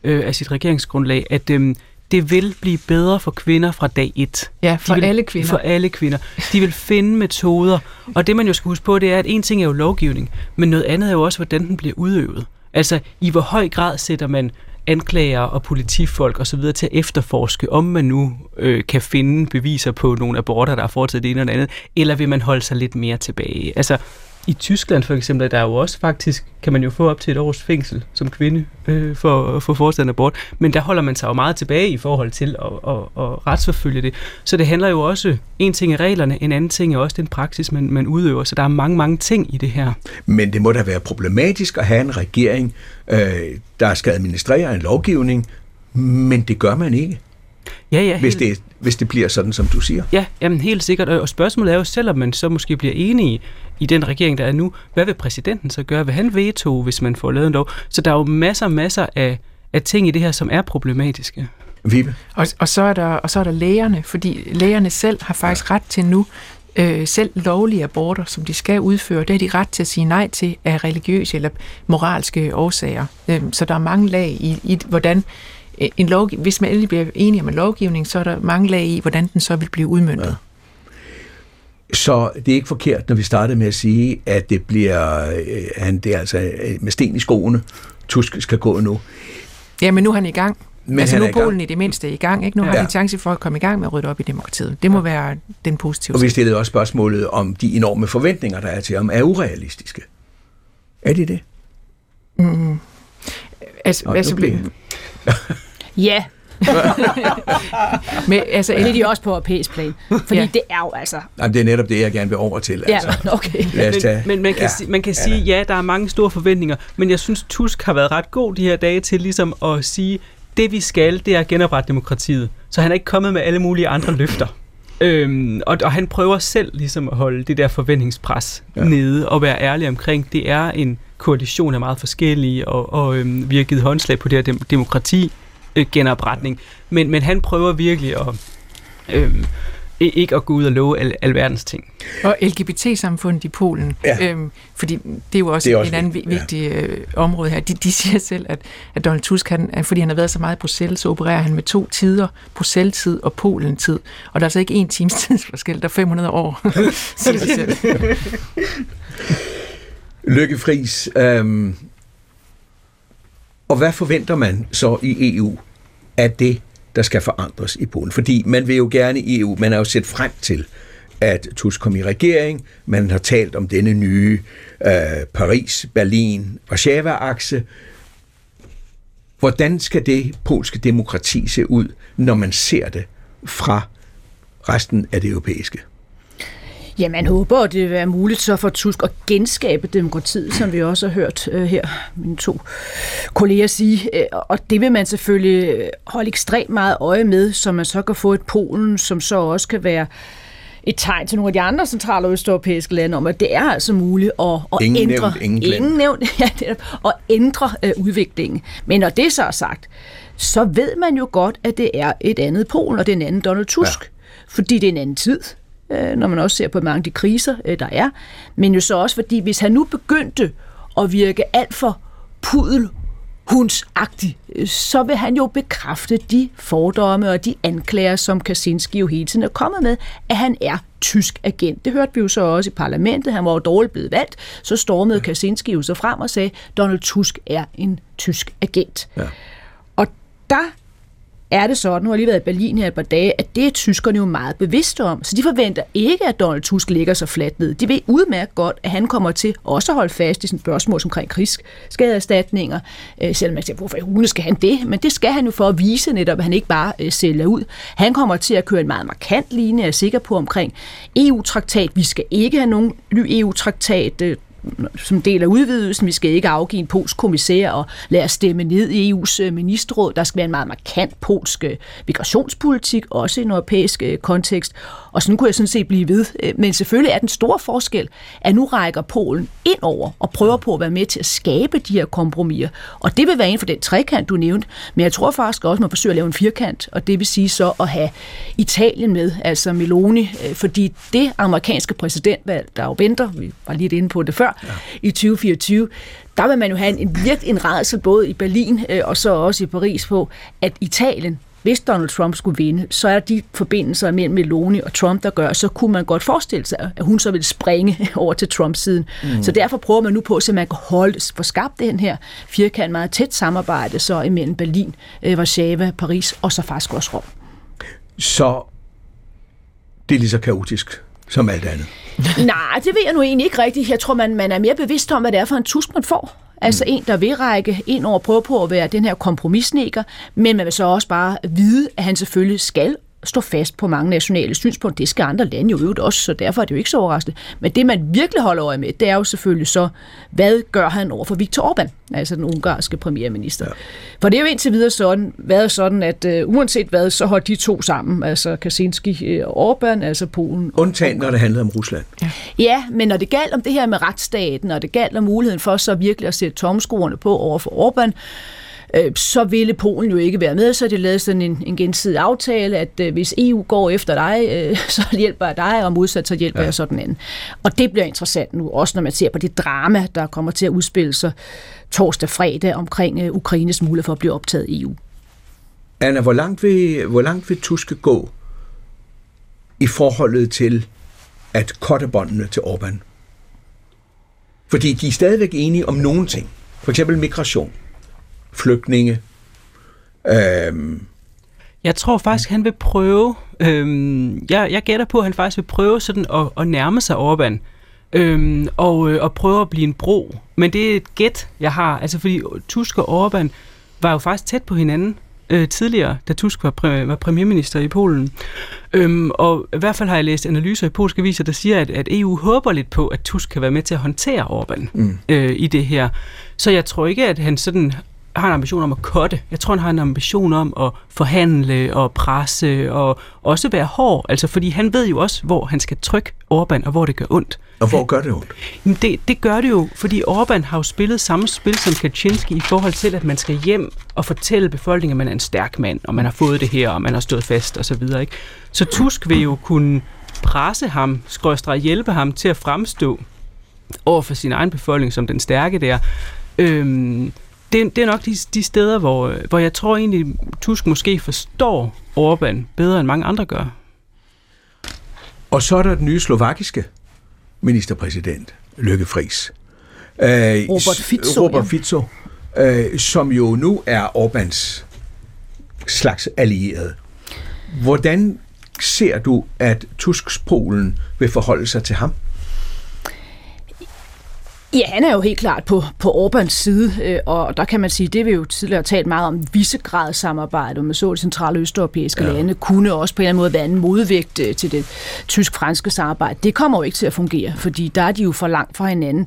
øh, af sit regeringsgrundlag, at øh, det vil blive bedre for kvinder fra dag 1. Ja, for vil, alle kvinder. For alle kvinder. De vil finde metoder. Og det, man jo skal huske på, det er, at en ting er jo lovgivning, men noget andet er jo også, hvordan den bliver udøvet. Altså, i hvor høj grad sætter man anklager og politifolk og så videre til at efterforske, om man nu øh, kan finde beviser på nogle aborter, der er foretaget det ene eller det andet, eller vil man holde sig lidt mere tilbage? Altså, i Tyskland for eksempel, der er jo også faktisk, kan man jo få op til et års fængsel som kvinde øh, for at få foretaget en abort, men der holder man sig jo meget tilbage i forhold til at, at, at retsforfølge det. Så det handler jo også, en ting er reglerne, en anden ting er også den praksis, man, man udøver, så der er mange, mange ting i det her. Men det må da være problematisk at have en regering, øh, der skal administrere en lovgivning, men det gør man ikke, Ja, ja, hvis helt- det, hvis det bliver sådan, som du siger. Ja, jamen helt sikkert. Og spørgsmålet er jo, selvom man så måske bliver enige i den regering, der er nu, hvad vil præsidenten så gøre? Vil han veto, hvis man får lavet en lov? Så der er jo masser og masser af, af ting i det her, som er problematiske. Vibe? Og, og, så er der, og så er der lægerne, fordi lægerne selv har faktisk ja. ret til nu, øh, selv lovlige aborter, som de skal udføre, det har de ret til at sige nej til af religiøse eller moralske årsager. Øh, så der er mange lag i, i hvordan en lovgiv- hvis man endelig bliver enige om en lovgivning, så er der mange lag i, hvordan den så vil blive udmøntet. Ja. Så det er ikke forkert, når vi startede med at sige, at det bliver, øh, han, det er altså øh, med sten i skoene, Tusk skal gå nu. Ja, men nu er han i gang. Men altså nu er er i. Polen i det mindste i gang, ikke? Nu har Ja. de chance for at komme i gang med at rydde op i demokratiet. Det må være den positive Og vi stillede også spørgsmålet om de enorme forventninger, der er til ham, er urealistiske. Er de det? Mm. Altså, Nå, altså, bliver- Ja, med, altså, det er de også på europæisk plan. Fordi Ja. ja. det er jo altså... Jamen, det er netop det, jeg gerne vil over til. Ja, Altså. okay. Lad os Men, tage, men man kan, ja. ja. man kan sige, ja, der er mange store forventninger, men jeg synes, Tusk har været ret god de her dage til ligesom at sige, det vi skal, det er at genoprette demokratiet. Så han er ikke kommet med alle mulige andre løfter. Øhm, og, og han prøver selv ligesom at holde det der forventningspres Ja. ja. nede og være ærlig omkring, det er en koalition af meget forskellige, og, og øhm, vi har givet håndslag på det her dem, demokrati øh, genopretning. Men, men han prøver virkelig at i- ikke at gå ud og love al, alverdens ting. Og LGBT-samfundet i Polen, Ja. ja. øhm, fordi det er jo også, Det er er også en anden vigtigt, vigtig øh, område her. De, de siger selv, at, at Donald Tusk, han, fordi han har været så meget i Bruxelles, så opererer han med to tider, Bruxelles-tid og Polen-tid. Og der er altså ikke en times tidsforskel, der er 500 år. siger de selv. Lykke Friis, øhm, og hvad forventer man så i EU af det, der skal forandres i Polen? Fordi man vil jo gerne i EU, man har jo set frem til, at Tusk kom i regering, man har talt om denne nye øh, Paris, Berlin, Warszawa-akse. Hvordan skal det polske demokrati se ud, når man ser det fra resten af det europæiske? Ja, man håber, at det vil være muligt så for Tusk at genskabe demokratiet, som vi også har hørt øh, her, mine to kolleger sige. Øh, Og det vil man selvfølgelig holde ekstremt meget øje med, så man så kan få et Polen, som så også kan være et tegn til nogle af de andre centrale og østeuropæiske lande om, at det er altså muligt at, at Ingen ændre, nævnt, ingen glemt. ingen nævnt, ja, netop, at ændre øh, udviklingen. Men når det så er sagt, så ved man jo godt, at det er et andet Polen, og det er en anden Donald Tusk. Ja. Fordi det er en anden tid, øh, når man også ser på mange af de kriser, øh, der er. Men jo så også fordi, hvis han nu begyndte at virke alt for pudel hundsagtig, øh, så vil han jo bekræfte de fordomme og de anklager, som Kaczynski jo hele tiden er kommet med, at han er tysk agent. Det hørte vi jo så også i parlamentet. Han var jo dårligt blevet valgt. Så stormede Kaczynski jo så frem og sagde, Donald Tusk er en tysk agent. Ja. Og der er det sådan, nu har jeg lige været i Berlin her et par dage, at det er tyskerne jo meget bevidste om. Så de forventer ikke, at Donald Tusk ligger så fladt ned. De ved udmærket godt, at han kommer til også at holde fast i sådan spørgsmål omkring krigsskadeerstatninger. Øh, selvom man siger, hvorfor i skal han det? Men det skal han jo for at vise netop, at han ikke bare øh, sælger ud. Han kommer til at køre en meget markant linje, jeg er sikker på, omkring EU-traktat. Vi skal ikke have nogen ny EU-traktat. Øh, som del af udvidelsen. Vi skal ikke afgive en polsk kommissær og lade os stemme ned i EU's øh, ministerråd. Der skal være en meget markant polsk øh, migrationspolitik, også i en europæisk øh, kontekst. Og sådan kunne jeg sådan set blive ved. Men selvfølgelig er den store forskel, at nu rækker Polen ind over og prøver på at være med til at skabe de her kompromiser. Og det vil være en for den trekant, du nævnte. Men jeg tror faktisk også, at man forsøger at lave en firkant, og det vil sige så at have Italien med, altså Meloni, fordi det amerikanske præsidentvalg, der jo venter, vi var lige inde på det før, ja. i 2024, der vil man jo have en, en virkelig en redsel både i Berlin øh, og så også i Paris på, at Italien hvis Donald Trump skulle vinde, så er de forbindelser mellem Meloni og Trump, der gør, så kunne man godt forestille sig, at hun så ville springe over til Trumps siden. Mm. Så derfor prøver man nu på, at man kan holde, for skabt den her firkant meget tæt samarbejde så imellem Berlin, øh, Warszawa, Paris og så faktisk også Rom. Så det er lige så kaotisk som alt andet. Nej, det ved jeg nu egentlig ikke rigtigt. Jeg tror, man, man er mere bevidst om, hvad det er for en tusk, man får. Altså mm. en, der vil række ind over og prøve på at være den her kompromisnikker, men man vil så også bare vide, at han selvfølgelig skal stå fast på mange nationale synspunkter. Det skal andre lande jo øvrigt også, så derfor er det jo ikke så overraskende. Men det, man virkelig holder øje med, det er jo selvfølgelig så, hvad gør han over for Viktor Orbán, altså den ungarske premierminister. Ja. For det er jo indtil videre sådan, været sådan, at uh, uanset hvad, så holdt de to sammen, altså Kaczynski og Orbán, altså Polen. Undtagen, når det handlede om Rusland. Ja. ja, men når det galt om det her med retsstaten, og det galt om muligheden for så virkelig at sætte tomskoerne på over for Orbán, øh, så ville Polen jo ikke være med, så de lavede sådan en, en gensidig aftale, at øh, hvis EU går efter dig, øh, så hjælper jeg dig, og modsat så hjælper ja. jeg sådan anden. Og det bliver interessant nu, også når man ser på det drama, der kommer til at udspille sig torsdag fredag omkring øh, Ukraines mulighed for at blive optaget i EU. Anna, hvor langt vil, hvor langt vil Tuske gå i forholdet til at korte båndene til Orbán? Fordi de er stadigvæk enige om nogle ting. For eksempel migration flygtninge. Øhm. Jeg tror faktisk, han vil prøve, øhm, jeg, jeg gætter på, at han faktisk vil prøve sådan at, at nærme sig Orbán. Øhm, og, øh, og prøve at blive en bro. Men det er et gæt, jeg har. Altså fordi Tusk og Orbán var jo faktisk tæt på hinanden øh, tidligere, da Tusk var, præ- var premierminister i Polen. Øhm, og i hvert fald har jeg læst analyser i polske aviser, der siger, at, at EU håber lidt på, at Tusk kan være med til at håndtere Orbán mm. øh, i det her. Så jeg tror ikke, at han sådan har en ambition om at kotte. Jeg tror, han har en ambition om at forhandle og presse og også være hård. Altså, fordi han ved jo også, hvor han skal trykke Orbán, og hvor det gør ondt. Og hvor gør det ondt? Det, det gør det jo, fordi Orbán har jo spillet samme spil som Kaczynski i forhold til, at man skal hjem og fortælle befolkningen, at man er en stærk mand, og man har fået det her, og man har stået fast osv. Så, videre, ikke? så Tusk vil jo kunne presse ham, skråstrej hjælpe ham til at fremstå over for sin egen befolkning som den stærke der. Øhm, det, det er nok de, de steder, hvor, hvor jeg tror egentlig, Tusk måske forstår Orbán bedre end mange andre gør. Og så er der den nye slovakiske ministerpræsident, Lykke Friis. Øh, Robert Fico. Robert Fico, øh, som jo nu er Orbáns slags allierede. Hvordan ser du, at Tusks Polen vil forholde sig til ham? Ja, han er jo helt klart på, på Orbans side, øh, og der kan man sige, det vi jo tidligere talt meget om, visegrad samarbejde med så de centrale østeuropæiske ja. lande, kunne også på en eller anden måde være en modvægt øh, til det tysk-franske samarbejde. Det kommer jo ikke til at fungere, fordi der er de jo for langt fra hinanden.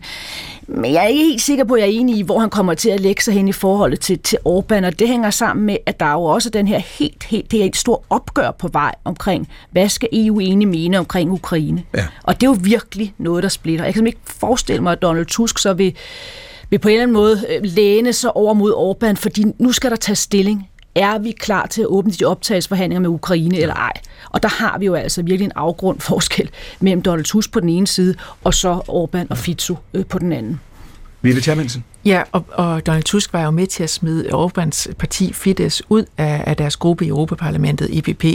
Men jeg er ikke helt sikker på, at jeg er enig i, hvor han kommer til at lægge sig hen i forholdet til, til Orbán, og det hænger sammen med, at der er jo også den her helt, helt, det er et stort opgør på vej omkring, hvad skal EU egentlig mene omkring Ukraine? Ja. Og det er jo virkelig noget, der splitter. Jeg kan ikke forestille mig, at Donald Tusk så vil, vil på en eller anden måde øh, læne sig over mod Orbán, fordi nu skal der tage stilling. Er vi klar til at åbne de optagelsesforhandlinger med Ukraine eller ej? Og der har vi jo altså virkelig en afgrund forskel mellem Donald Tusk på den ene side, og så Orbán og Fico øh, på den anden. Vive Terminsen. Ja, og, og Donald Tusk var jo med til at smide Orbáns parti Fidesz ud af, af deres gruppe i Europaparlamentet, IPP.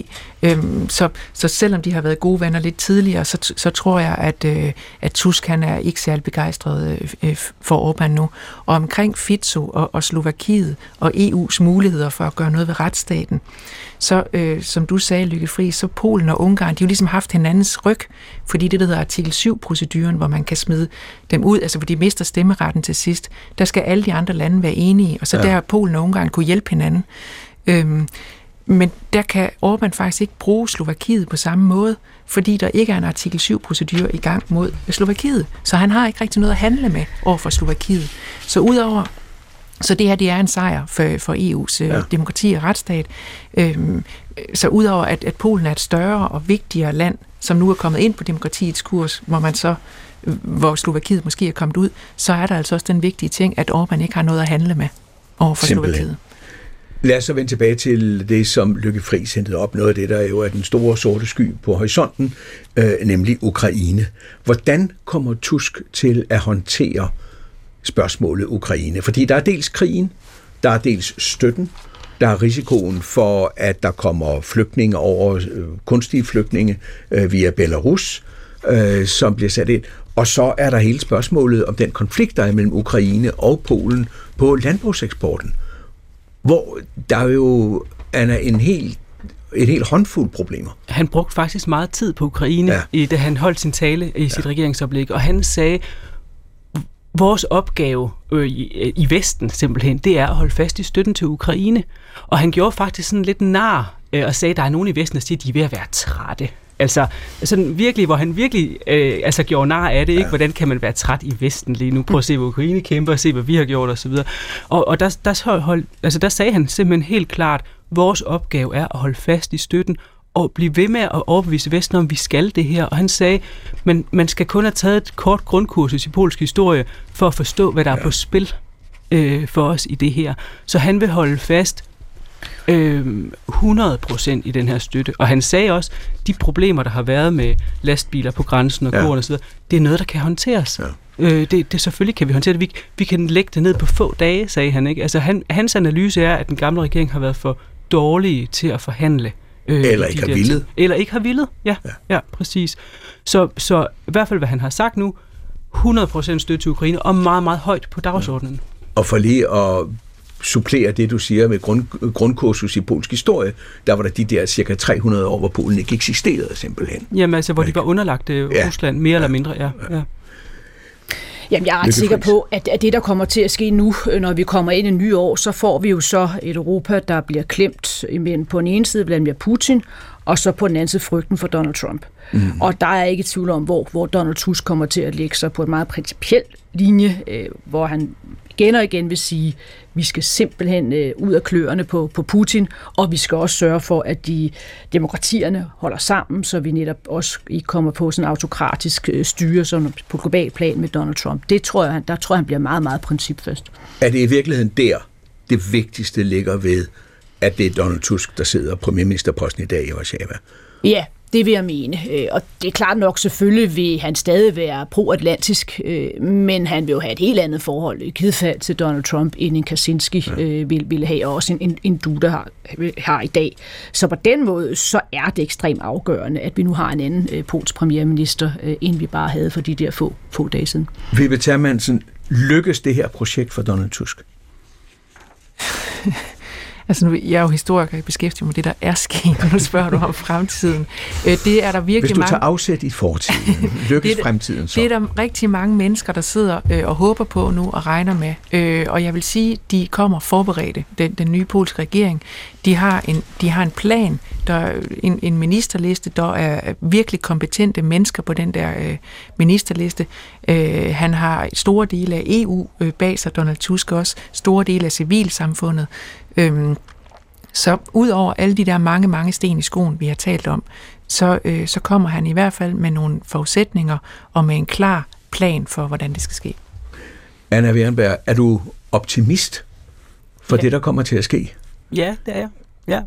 Øhm, så, så selvom de har været gode venner lidt tidligere, så, så tror jeg, at, øh, at Tusk han er ikke særlig begejstret øh, øh for Orbán nu. Og omkring Fico og, og Slovakiet og EU's muligheder for at gøre noget ved retsstaten, så øh, som du sagde, Lykke Fri, så Polen og Ungarn, de har jo ligesom haft hinandens ryg, fordi det, der hedder artikel 7-proceduren, hvor man kan smide dem ud, altså hvor de mister stemmeretten til sidst, der skal alle de andre lande være enige, og så ja. der har Polen og Ungarn kunne hjælpe hinanden. Øhm, men der kan Orbán faktisk ikke bruge Slovakiet på samme måde, fordi der ikke er en artikel 7-procedur i gang mod Slovakiet. Så han har ikke rigtig noget at handle med over for Slovakiet. Så udover så det her det er en sejr for, for EU's øh, ja. demokrati og retsstat. Øhm, så udover at, at Polen er et større og vigtigere land, som nu er kommet ind på demokratiets kurs, hvor man så hvor Slovakiet måske er kommet ud, så er der altså også den vigtige ting, at Orbán ikke har noget at handle med over for Simpelthen. Slovakiet. Lad os så vende tilbage til det, som Lykke Friis hentede op. Noget af det, der jo er den store sorte sky på horisonten, øh, nemlig Ukraine. Hvordan kommer Tusk til at håndtere spørgsmålet Ukraine? Fordi der er dels krigen, der er dels støtten, der er risikoen for, at der kommer flygtninge over, øh, kunstige flygtninge øh, via Belarus, øh, som bliver sat ind. Og så er der hele spørgsmålet om den konflikt, der er mellem Ukraine og Polen på landbrugseksporten hvor der er jo Anna, en helt en helt håndfuld problemer. Han brugte faktisk meget tid på Ukraine, ja. i, da han holdt sin tale i ja. sit regeringsoplæg, og han sagde, vores opgave øh, i, i Vesten simpelthen, det er at holde fast i støtten til Ukraine. Og han gjorde faktisk sådan lidt nar øh, og sagde, at der er nogen i Vesten, der siger, at de er ved at være trætte. Altså sådan virkelig, hvor han virkelig øh, altså gjorde nar af det, ikke? Hvordan kan man være træt i Vesten lige nu? Prøv at se, hvor Ukraine kæmper, og se, hvad vi har gjort osv. Og, og der, der, hold, altså, der sagde han simpelthen helt klart, vores opgave er at holde fast i støtten, og blive ved med at overbevise Vesten om, at vi skal det her. Og han sagde, men man skal kun have taget et kort grundkursus i polsk historie, for at forstå, hvad der ja. er på spil øh, for os i det her. Så han vil holde fast øh, 100% i den her støtte. Og han sagde også, de problemer, der har været med lastbiler på grænsen og ja. og så videre, det er noget, der kan håndteres. Ja. Øh, det, det, selvfølgelig kan vi håndtere det. Vi, vi kan lægge det ned på få dage, sagde han. Ikke? Altså, han, hans analyse er, at den gamle regering har været for dårlige til at forhandle. Øh, Eller ikke har villet. Eller ikke har villet, ja, ja. ja præcis. Så, så i hvert fald, hvad han har sagt nu, 100% støtte til Ukraine, og meget, meget højt på dagsordenen. Ja. Og for lige at supplere det, du siger med grund, grundkursus i polsk historie, der var der de der cirka 300 år, hvor Polen ikke eksisterede simpelthen. Jamen altså, hvor de var underlagt øh, ja. Rusland, mere ja. eller mindre, ja. ja. Jamen, jeg er ret sikker på, at, at det, der kommer til at ske nu, øh, når vi kommer ind i nye år, så får vi jo så et Europa, der bliver klemt imellem på den ene side Vladimir Putin, og så på den anden side frygten for Donald Trump. Mm. Og der er ikke tvivl om, hvor, hvor Donald Tusk kommer til at lægge sig på en meget principiel linje, øh, hvor han igen og igen vil sige, vi skal simpelthen øh, ud af kløerne på, på Putin, og vi skal også sørge for, at de demokratierne holder sammen, så vi netop også ikke kommer på sådan en autokratisk øh, styre som på global plan med Donald Trump. Det tror jeg, der tror jeg, han bliver meget, meget principfast. Er det i virkeligheden der, det vigtigste ligger ved, at det er Donald Tusk, der sidder på premierministerposten i dag i Warszawa? Ja, det vil jeg mene. Øh, og det er klart nok, selvfølgelig vil han stadig være pro-atlantisk, øh, men han vil jo have et helt andet forhold i givet fald til Donald Trump, end en Kaczynski ja. Øh, vil, vil have, og også en, en, en Duda har, har i dag. Så på den måde, så er det ekstremt afgørende, at vi nu har en anden polsk premierminister, end vi bare havde for de der få, få dage siden. Vibe Termansen, lykkes det her projekt for Donald Tusk? Altså nu, jeg er jo historiker, jeg beskæftiger mig med det, der er sket, og nu spørger du om fremtiden. Øh, det er der virkelig Hvis du mange... tager afsæt i fortiden, lykkes det, fremtiden så? Det er der rigtig mange mennesker, der sidder øh, og håber på nu og regner med. Øh, og jeg vil sige, de kommer forberedte, den, den nye polske regering. De har en, de har en plan, der er en, en ministerliste, der er virkelig kompetente mennesker på den der øh, ministerliste. Øh, han har store dele af EU øh, bag sig, Donald Tusk også, store dele af civilsamfundet. Øhm, så ud over alle de der mange, mange sten i skoen, vi har talt om, så, øh, så kommer han i hvert fald med nogle forudsætninger og med en klar plan for, hvordan det skal ske. Anna Wernberg, er du optimist for ja. det, der kommer til at ske? Ja, det er jeg. Ja.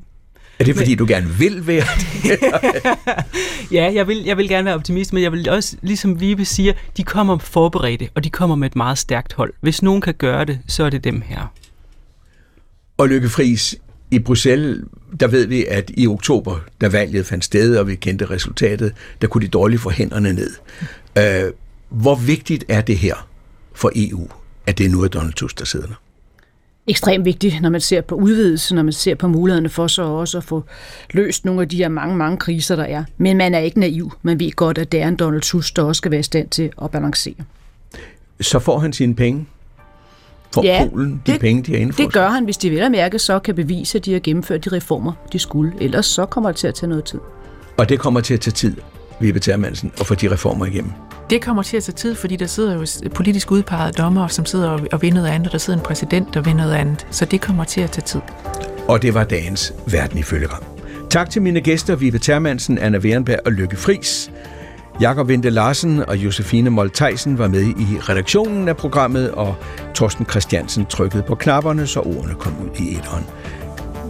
Er det, fordi men... du gerne vil være det? ja, jeg vil, jeg vil gerne være optimist, men jeg vil også, ligesom Vibe siger, de kommer forberedte, og de kommer med et meget stærkt hold. Hvis nogen kan gøre det, så er det dem her. Og Lykke Friis, i Bruxelles, der ved vi, at i oktober, da valget fandt sted, og vi kendte resultatet, der kunne de dårligt få hænderne ned. Øh, hvor vigtigt er det her for EU, at det nu er Donald Tusk, der sidder der? ekstremt vigtigt, når man ser på udvidelse, når man ser på mulighederne for så også at få løst nogle af de her mange, mange kriser, der er. Men man er ikke naiv. Man ved godt, at det er en Donald Tusk, der også skal være i stand til at balancere. Så får han sine penge? Får Ja, Polen de det- penge, de har indført? Det gør han, hvis de vel at mærke, så kan bevise, at de har gennemført de reformer, de skulle. Ellers så kommer det til at tage noget tid. Og det kommer til at tage tid, Vibe Termansen, at få de reformer igennem. Det kommer til at tage tid, fordi der sidder jo politisk udpegede dommer, som sidder og- og vil noget andet, og der sidder en præsident, der vil noget andet. Så det kommer til at tage tid. Og det var dagens Verden ifølge Gram. Tak til mine gæster, Vibe Termansen, Anna Werenberg og Lykke Friis. Jakob Vente Larsen og Josefine Moltejsen var med i redaktionen af programmet, og Torsten Christiansen trykkede på knapperne, så ordene kom ud i æderen.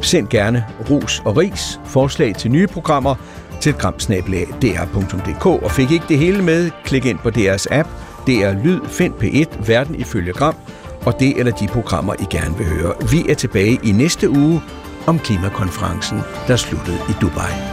Send gerne ros og ris, forslag til nye programmer til gramsnabelag.dr.dk. Og fik ikke det hele med, klik ind på DR's app, DR Lyd, find P1, Verden ifølge Gram, og det eller de programmer, I gerne vil høre. Vi er tilbage i næste uge om klimakonferencen, der sluttede i Dubai.